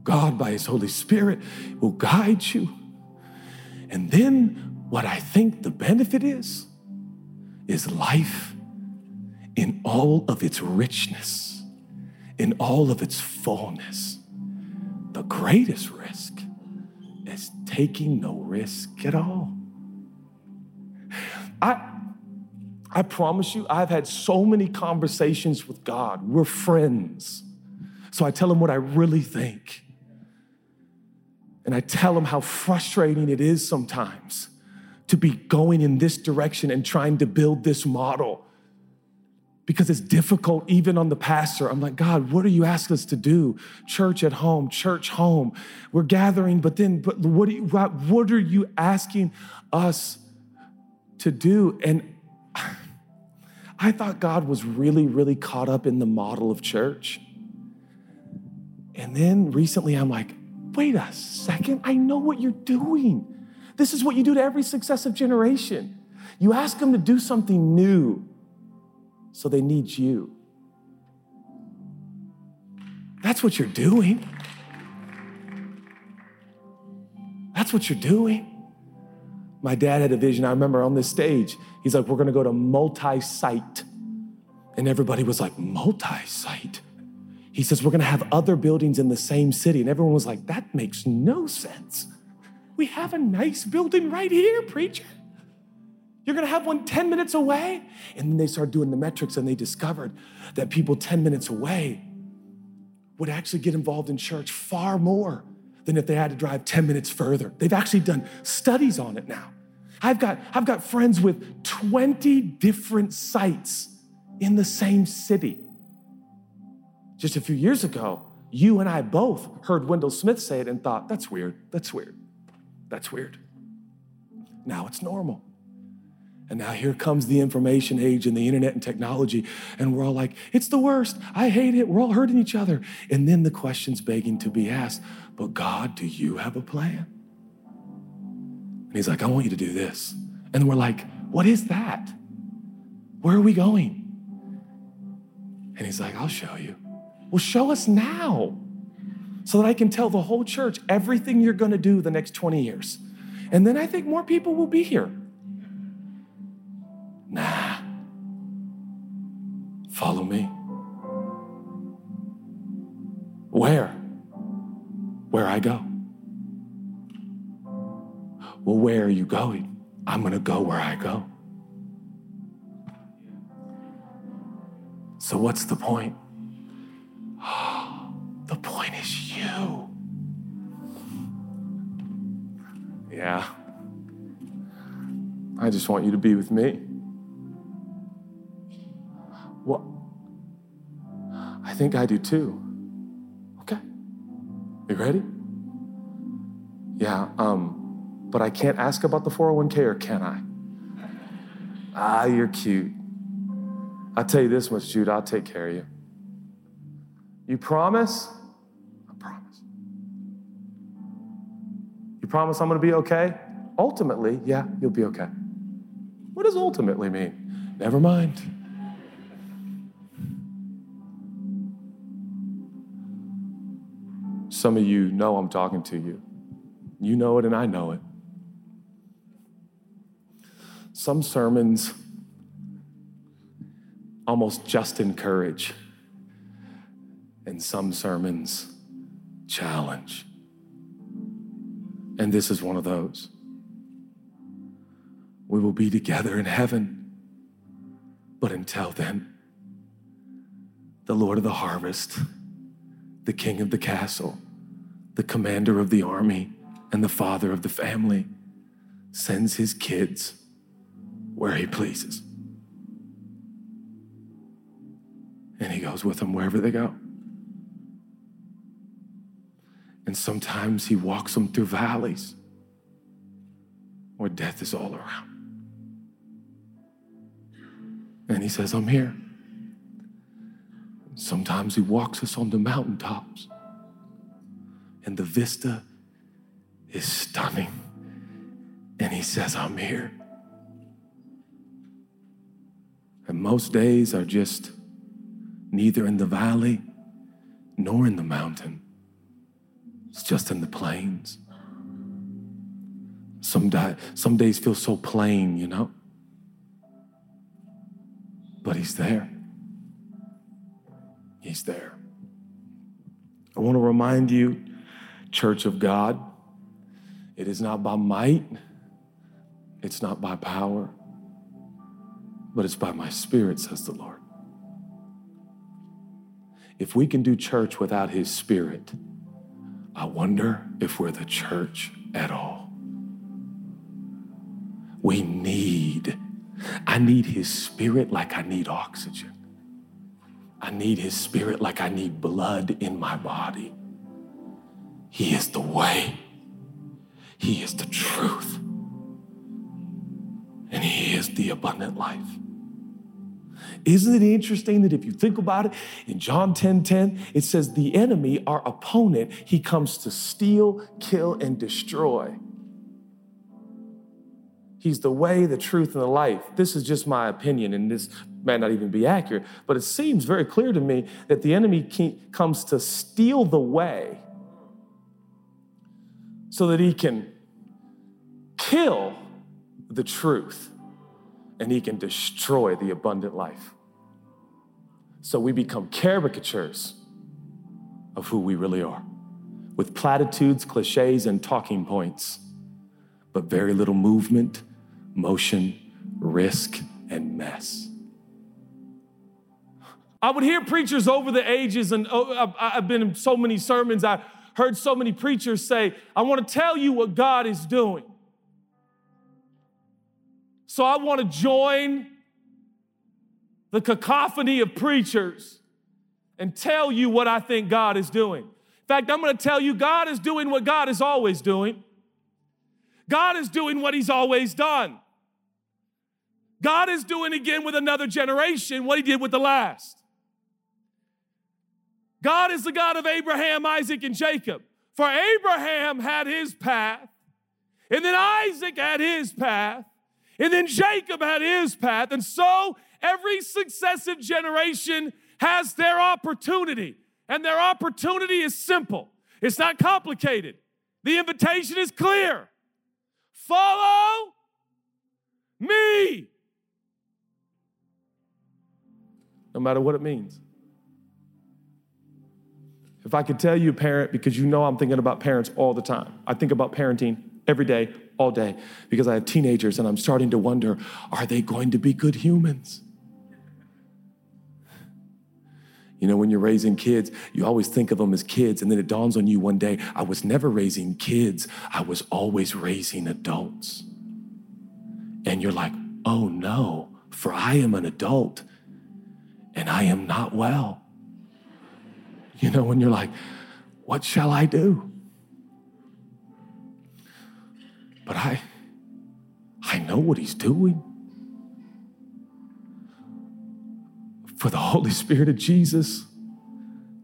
God, by His Holy Spirit, will guide you. And then what I think the benefit is, is life in all of its richness, in all of its fullness. The greatest risk is taking no risk at all. I, I promise you, I've had so many conversations with God. We're friends. So I tell him what I really think. And I tell him how frustrating it is sometimes to be going in this direction and trying to build this model because it's difficult even on the pastor. I'm like, God, what are you asking us to do? Church at home, church home. We're gathering, but then, but what, you, what are you asking us to do? And I thought God was really, really caught up in the model of church. And then recently I'm like, wait a second, I know what you're doing. This is what you do to every successive generation. You ask them to do something new, so they need you. That's what you're doing. That's what you're doing. My dad had a vision. I remember on this stage, he's like, We're gonna go to multi site. And everybody was like, Multi site? He says, We're gonna have other buildings in the same city. And everyone was like, That makes no sense. We have a nice building right here, preacher. You're gonna have one 10 minutes away. And then they started doing the metrics and they discovered that people 10 minutes away would actually get involved in church far more than if they had to drive 10 minutes further. They've actually done studies on it now. I've got, I've got friends with 20 different sites in the same city. Just a few years ago, you and I both heard Wendell Smith say it and thought, that's weird, that's weird. That's weird. Now it's normal. And now here comes the information age and the internet and technology, and we're all like, it's the worst. I hate it. We're all hurting each other. And then the question's begging to be asked, but God, do you have a plan? And he's like, I want you to do this. And we're like, what is that? Where are we going? And he's like, I'll show you. Well, show us now so that I can tell the whole church everything you're going to do the next 20 years. And then I think more people will be here. Nah. Follow me. Where? Where I go. Well, where are you going? I'm going to go where I go. So, what's the point? Yeah. I just want you to be with me. Well, I think I do too. Okay. You ready? Yeah, um, but I can't ask about the 401k or can I? Ah, you're cute. I tell you this much, Jude, I'll take care of you. You promise? I promise. Promise I'm going to be okay? Ultimately, yeah, you'll be okay. What does ultimately mean? Never mind. Some of you know I'm talking to you. You know it, and I know it. Some sermons almost just encourage, and some sermons challenge. And this is one of those. We will be together in heaven, but until then, the Lord of the harvest, the King of the castle, the commander of the army, and the father of the family sends his kids where he pleases. And he goes with them wherever they go. And sometimes he walks them through valleys where death is all around. And he says, I'm here. Sometimes he walks us on the mountaintops, and the vista is stunning. And he says, I'm here. And most days are just neither in the valley nor in the mountain. It's just in the plains. Some, di- some days feel so plain, you know? But He's there. He's there. I want to remind you, Church of God, it is not by might, it's not by power, but it's by my Spirit, says the Lord. If we can do church without His Spirit, I wonder if we're the church at all. We need, I need His Spirit like I need oxygen. I need His Spirit like I need blood in my body. He is the way, He is the truth, and He is the abundant life. Isn't it interesting that if you think about it, in John 10 10, it says, The enemy, our opponent, he comes to steal, kill, and destroy. He's the way, the truth, and the life. This is just my opinion, and this may not even be accurate, but it seems very clear to me that the enemy comes to steal the way so that he can kill the truth and he can destroy the abundant life. So we become caricatures of who we really are, with platitudes, cliches, and talking points, but very little movement, motion, risk, and mess. I would hear preachers over the ages, and oh, I've been in so many sermons, I heard so many preachers say, I want to tell you what God is doing. So I want to join the cacophony of preachers and tell you what I think God is doing. In fact, I'm going to tell you God is doing what God is always doing. God is doing what He's always done. God is doing again with another generation what He did with the last. God is the God of Abraham, Isaac, and Jacob. For Abraham had his path, and then Isaac had his path, and then Jacob had his path, and so Every successive generation has their opportunity, and their opportunity is simple. It's not complicated. The invitation is clear. Follow me. No matter what it means. If I could tell you, parent, because you know I'm thinking about parents all the time, I think about parenting every day, all day, because I have teenagers and I'm starting to wonder are they going to be good humans? You know, when you're raising kids, you always think of them as kids, and then it dawns on you one day I was never raising kids, I was always raising adults. And you're like, oh no, for I am an adult and I am not well. You know, when you're like, what shall I do? But I, I know what he's doing. For the Holy Spirit of Jesus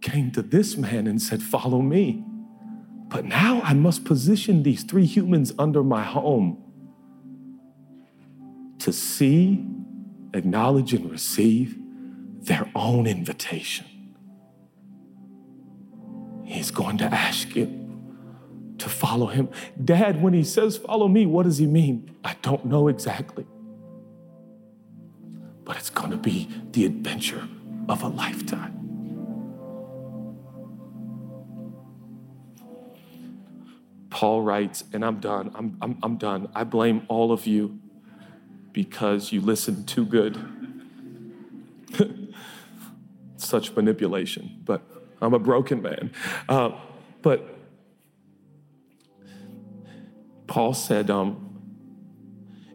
came to this man and said, Follow me. But now I must position these three humans under my home to see, acknowledge, and receive their own invitation. He's going to ask you to follow him. Dad, when he says, Follow me, what does he mean? I don't know exactly. But it's going to be the adventure of a lifetime. Paul writes, and I'm done, I'm, I'm, I'm done. I blame all of you because you listened too good. Such manipulation, but I'm a broken man. Uh, but Paul said um,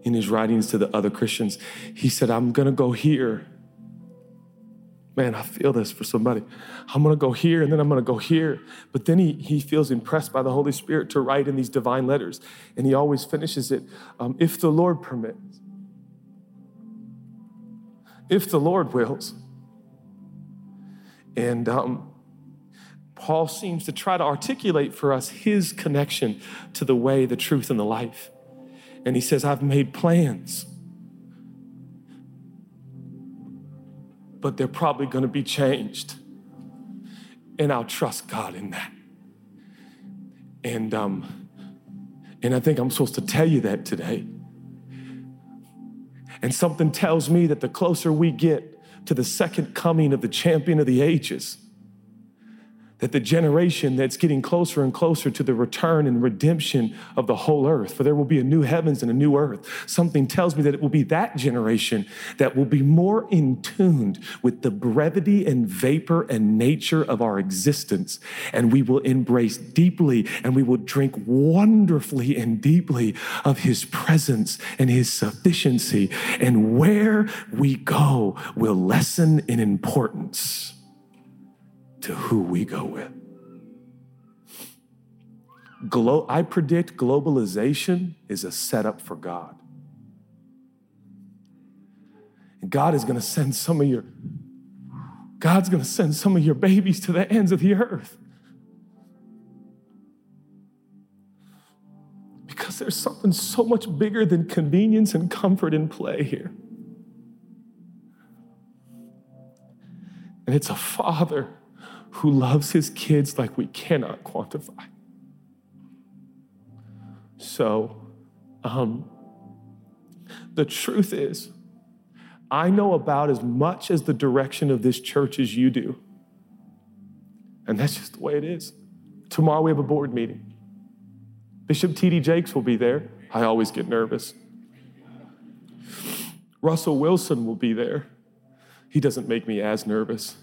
in his writings to the other Christians, he said, I'm going to go here. Man, I feel this for somebody. I'm going to go here and then I'm going to go here. But then he, he feels impressed by the Holy Spirit to write in these divine letters. And he always finishes it um, if the Lord permits, if the Lord wills. And um, Paul seems to try to articulate for us his connection to the way, the truth, and the life. And he says, I've made plans, but they're probably going to be changed. And I'll trust God in that. And, um, and I think I'm supposed to tell you that today. And something tells me that the closer we get to the second coming of the champion of the ages, that the generation that's getting closer and closer to the return and redemption of the whole earth, for there will be a new heavens and a new earth. Something tells me that it will be that generation that will be more in tuned with the brevity and vapor and nature of our existence. And we will embrace deeply and we will drink wonderfully and deeply of his presence and his sufficiency. And where we go will lessen in importance to who we go with. Glo- I predict globalization is a setup for God. And God is going to send some of your God's going to send some of your babies to the ends of the earth. Because there's something so much bigger than convenience and comfort in play here. And it's a father who loves his kids like we cannot quantify. So, um, the truth is, I know about as much as the direction of this church as you do. And that's just the way it is. Tomorrow we have a board meeting. Bishop T.D. Jakes will be there. I always get nervous. Russell Wilson will be there. He doesn't make me as nervous.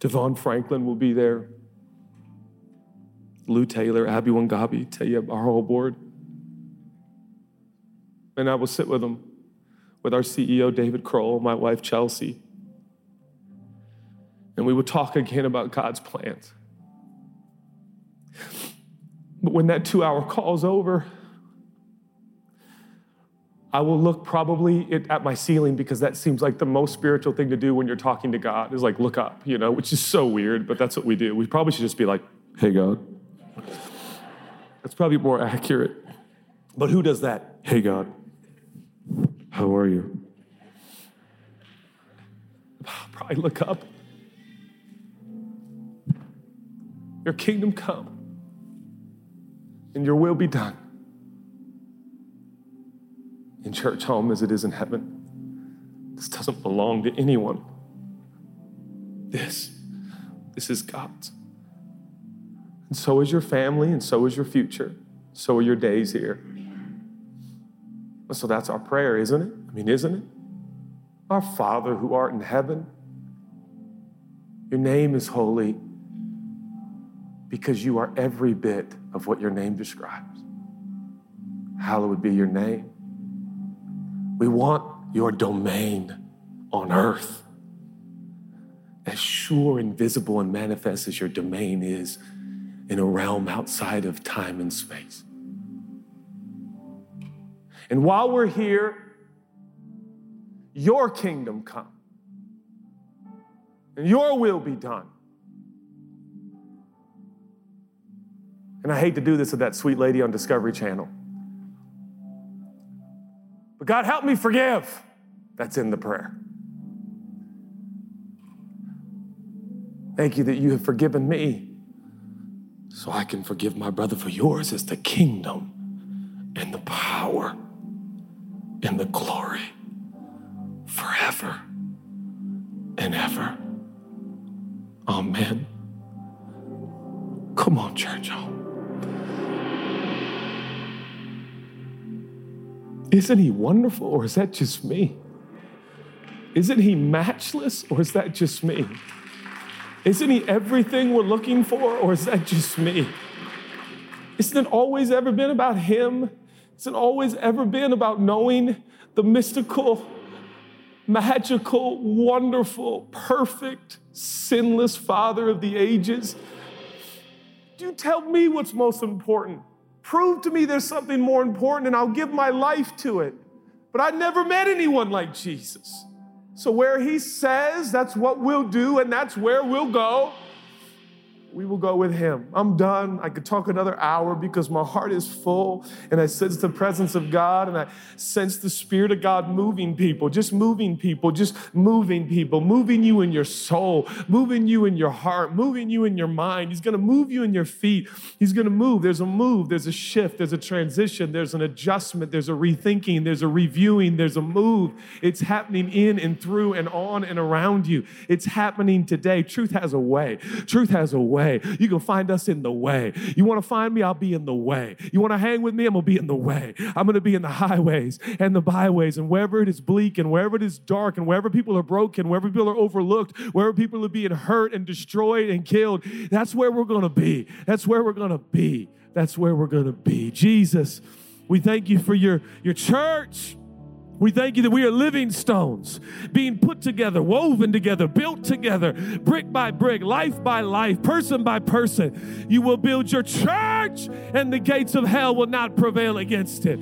DeVon Franklin will be there. Lou Taylor, Abby Wangabi, Taya, our whole board. And I will sit with them, with our CEO, David Kroll, my wife, Chelsea. And we will talk again about God's plans. But when that two hour call is over, I will look probably at my ceiling because that seems like the most spiritual thing to do when you're talking to God is like look up, you know, which is so weird, but that's what we do. We probably should just be like, hey, God. That's probably more accurate. But who does that? Hey, God, how are you? I'll Probably look up. Your kingdom come and your will be done in church home as it is in heaven. This doesn't belong to anyone. This, this is God's. And so is your family, and so is your future. So are your days here. So that's our prayer, isn't it? I mean, isn't it? Our Father who art in heaven, your name is holy because you are every bit of what your name describes. Hallowed be your name. We want your domain on earth. As sure and visible and manifest as your domain is in a realm outside of time and space. And while we're here, your kingdom come and your will be done. And I hate to do this with that sweet lady on Discovery Channel. God, help me forgive. That's in the prayer. Thank you that you have forgiven me so I can forgive my brother, for yours is the kingdom and the power and the glory forever and ever. Amen. Come on, church Isn't he wonderful, or is that just me? Isn't he matchless, or is that just me? Isn't he everything we're looking for, or is that just me? Isn't it always ever been about him? Isn't it always ever been about knowing the mystical, magical, wonderful, perfect, sinless Father of the ages? Do you tell me what's most important? Prove to me there's something more important and I'll give my life to it. But I never met anyone like Jesus. So, where he says, that's what we'll do and that's where we'll go we will go with him. I'm done. I could talk another hour because my heart is full and I sense the presence of God and I sense the Spirit of God moving people, just moving people, just moving people, moving you in your soul, moving you in your heart, moving you in your mind. He's going to move you in your feet. He's going to move. There's a move, there's a shift, there's a transition, there's an adjustment, there's a rethinking, there's a reviewing, there's a move. It's happening in and through and on and around you. It's happening today. Truth has a way. Truth has a way way. You can find us in the way. You want to find me? I'll be in the way. You want to hang with me? I'm going to be in the way. I'm going to be in the highways and the byways and wherever it is bleak and wherever it is dark and wherever people are broken, wherever people are overlooked, wherever people are being hurt and destroyed and killed. That's where we're going to be. That's where we're going to be. That's where we're going to be. Jesus, we thank you for your, your church. We thank you that we are living stones, being put together, woven together, built together, brick by brick, life by life, person by person. You will build your church, and the gates of hell will not prevail against it.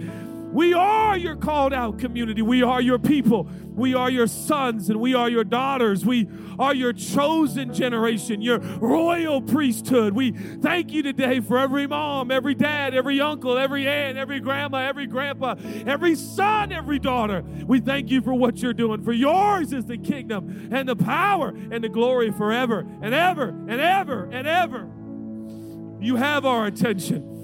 We are your called out community. We are your people. We are your sons and we are your daughters. We are your chosen generation, your royal priesthood. We thank you today for every mom, every dad, every uncle, every aunt, every grandma, every grandpa, every son, every daughter. We thank you for what you're doing. For yours is the kingdom and the power and the glory forever and ever and ever and ever. You have our attention.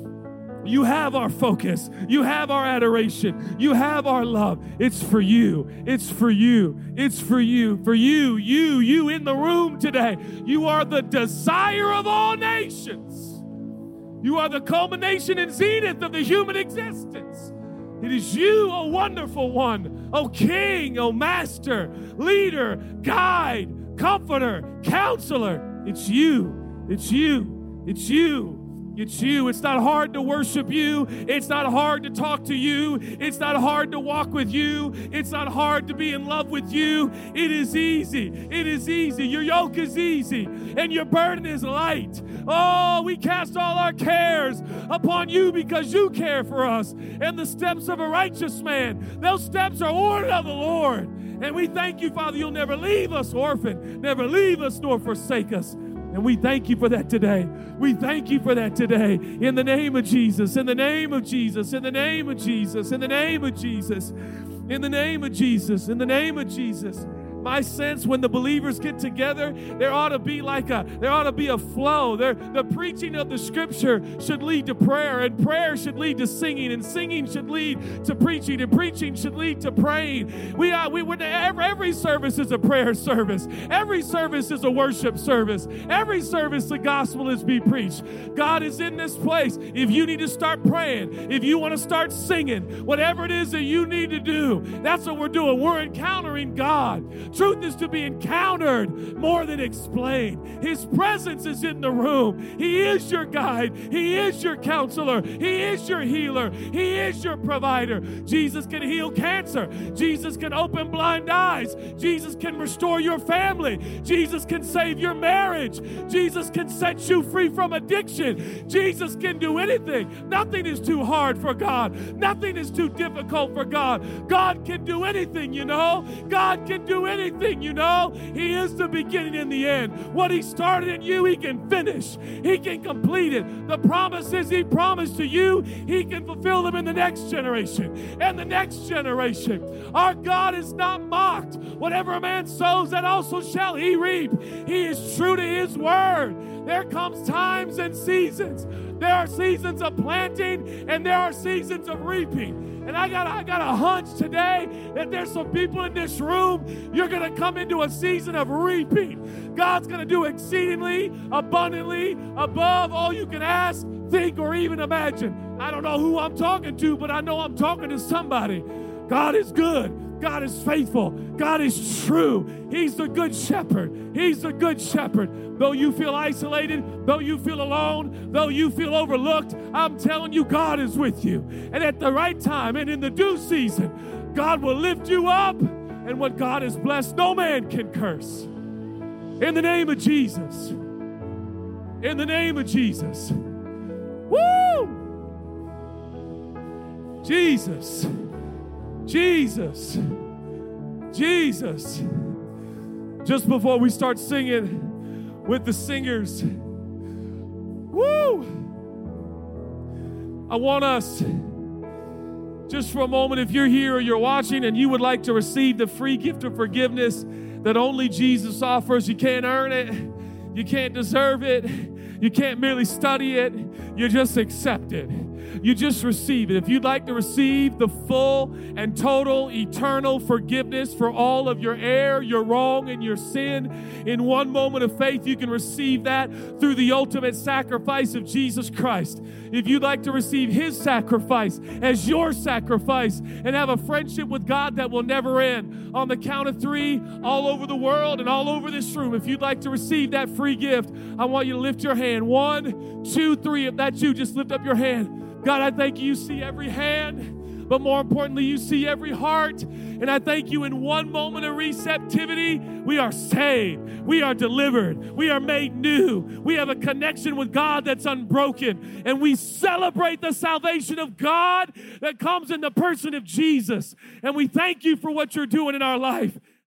You have our focus. You have our adoration. You have our love. It's for you. It's for you. It's for you. For you, you, you in the room today. You are the desire of all nations. You are the culmination and zenith of the human existence. It is you, a wonderful one, O King, O Master, leader, guide, comforter, counselor. It's you. It's you. It's you. It's you. It's not hard to worship you. It's not hard to talk to you. It's not hard to walk with you. It's not hard to be in love with you. It is easy. It is easy. Your yoke is easy and your burden is light. Oh, we cast all our cares upon you because you care for us. And the steps of a righteous man, those steps are ordered of the Lord. And we thank you, Father, you'll never leave us orphan, never leave us nor forsake us. And we thank you for that today. We thank you for that today. In the name of Jesus, in the name of Jesus, in the name of Jesus, in the name of Jesus, in the name of Jesus, in the name of Jesus my sense when the believers get together there ought to be like a there ought to be a flow. There the preaching of the scripture should lead to prayer and prayer should lead to singing and singing should lead to preaching and preaching should lead to praying. We are we would every, every service is a prayer service. Every service is a worship service. Every service the gospel is be preached. God is in this place. If you need to start praying if you want to start singing whatever it is that you need to do that's what we're doing. We're encountering god Truth is to be encountered more than explained. His presence is in the room. He is your guide. He is your counselor. He is your healer. He is your provider. Jesus can heal cancer. Jesus can open blind eyes. Jesus can restore your family. Jesus can save your marriage. Jesus can set you free from addiction. Jesus can do anything. Nothing is too hard for God. Nothing is too difficult for God. God can do anything, you know. God can do anything, you know. He is the beginning and the end. What He started in you, He can finish, He can complete it. The promises He promised to you, He can fulfill them in the next generation and the next generation. Our God is not mocked. Whatever a man sows, that also shall he reap. He is true to His word. There comes times and seasons. There are seasons of planting and there are seasons of reaping. And I got, I got a hunch today that there's some people in this room, you're going to come into a season of reaping. God's going to do exceedingly, abundantly, above all you can ask, think, or even imagine. I don't know who I'm talking to, but I know I'm talking to somebody. God is good. God is faithful. God is true. He's the good shepherd. He's the good shepherd. Though you feel isolated, though you feel alone, though you feel overlooked, I'm telling you, God is with you. And at the right time and in the due season, God will lift you up. And what God has blessed, no man can curse. In the name of Jesus. In the name of Jesus. Woo! Jesus. Jesus. Jesus. Just before we start singing with the singers, woo! I want us, just for a moment, if you're here or you're watching and you would like to receive the free gift of forgiveness that only Jesus offers, you can't earn it, you can't deserve it, you can't merely study it, you just accept it you just receive it. If you'd like to receive the full and total eternal forgiveness for all of your error, your wrong, and your sin, in one moment of faith, you can receive that through the ultimate sacrifice of Jesus Christ. If you'd like to receive His sacrifice as your sacrifice and have a friendship with God that will never end, on the count of three, all over the world and all over this room, if you'd like to receive that free gift, I want you to lift your hand. One, two, three. If that's you, just lift up your hand. God, I thank you, you see every hand, but more importantly, you see every heart. And I thank you in one moment of receptivity, we are saved, we are delivered, we are made new, we have a connection with God that's unbroken, and we celebrate the salvation of God that comes in the person of Jesus. And we thank you for what you're doing in our life.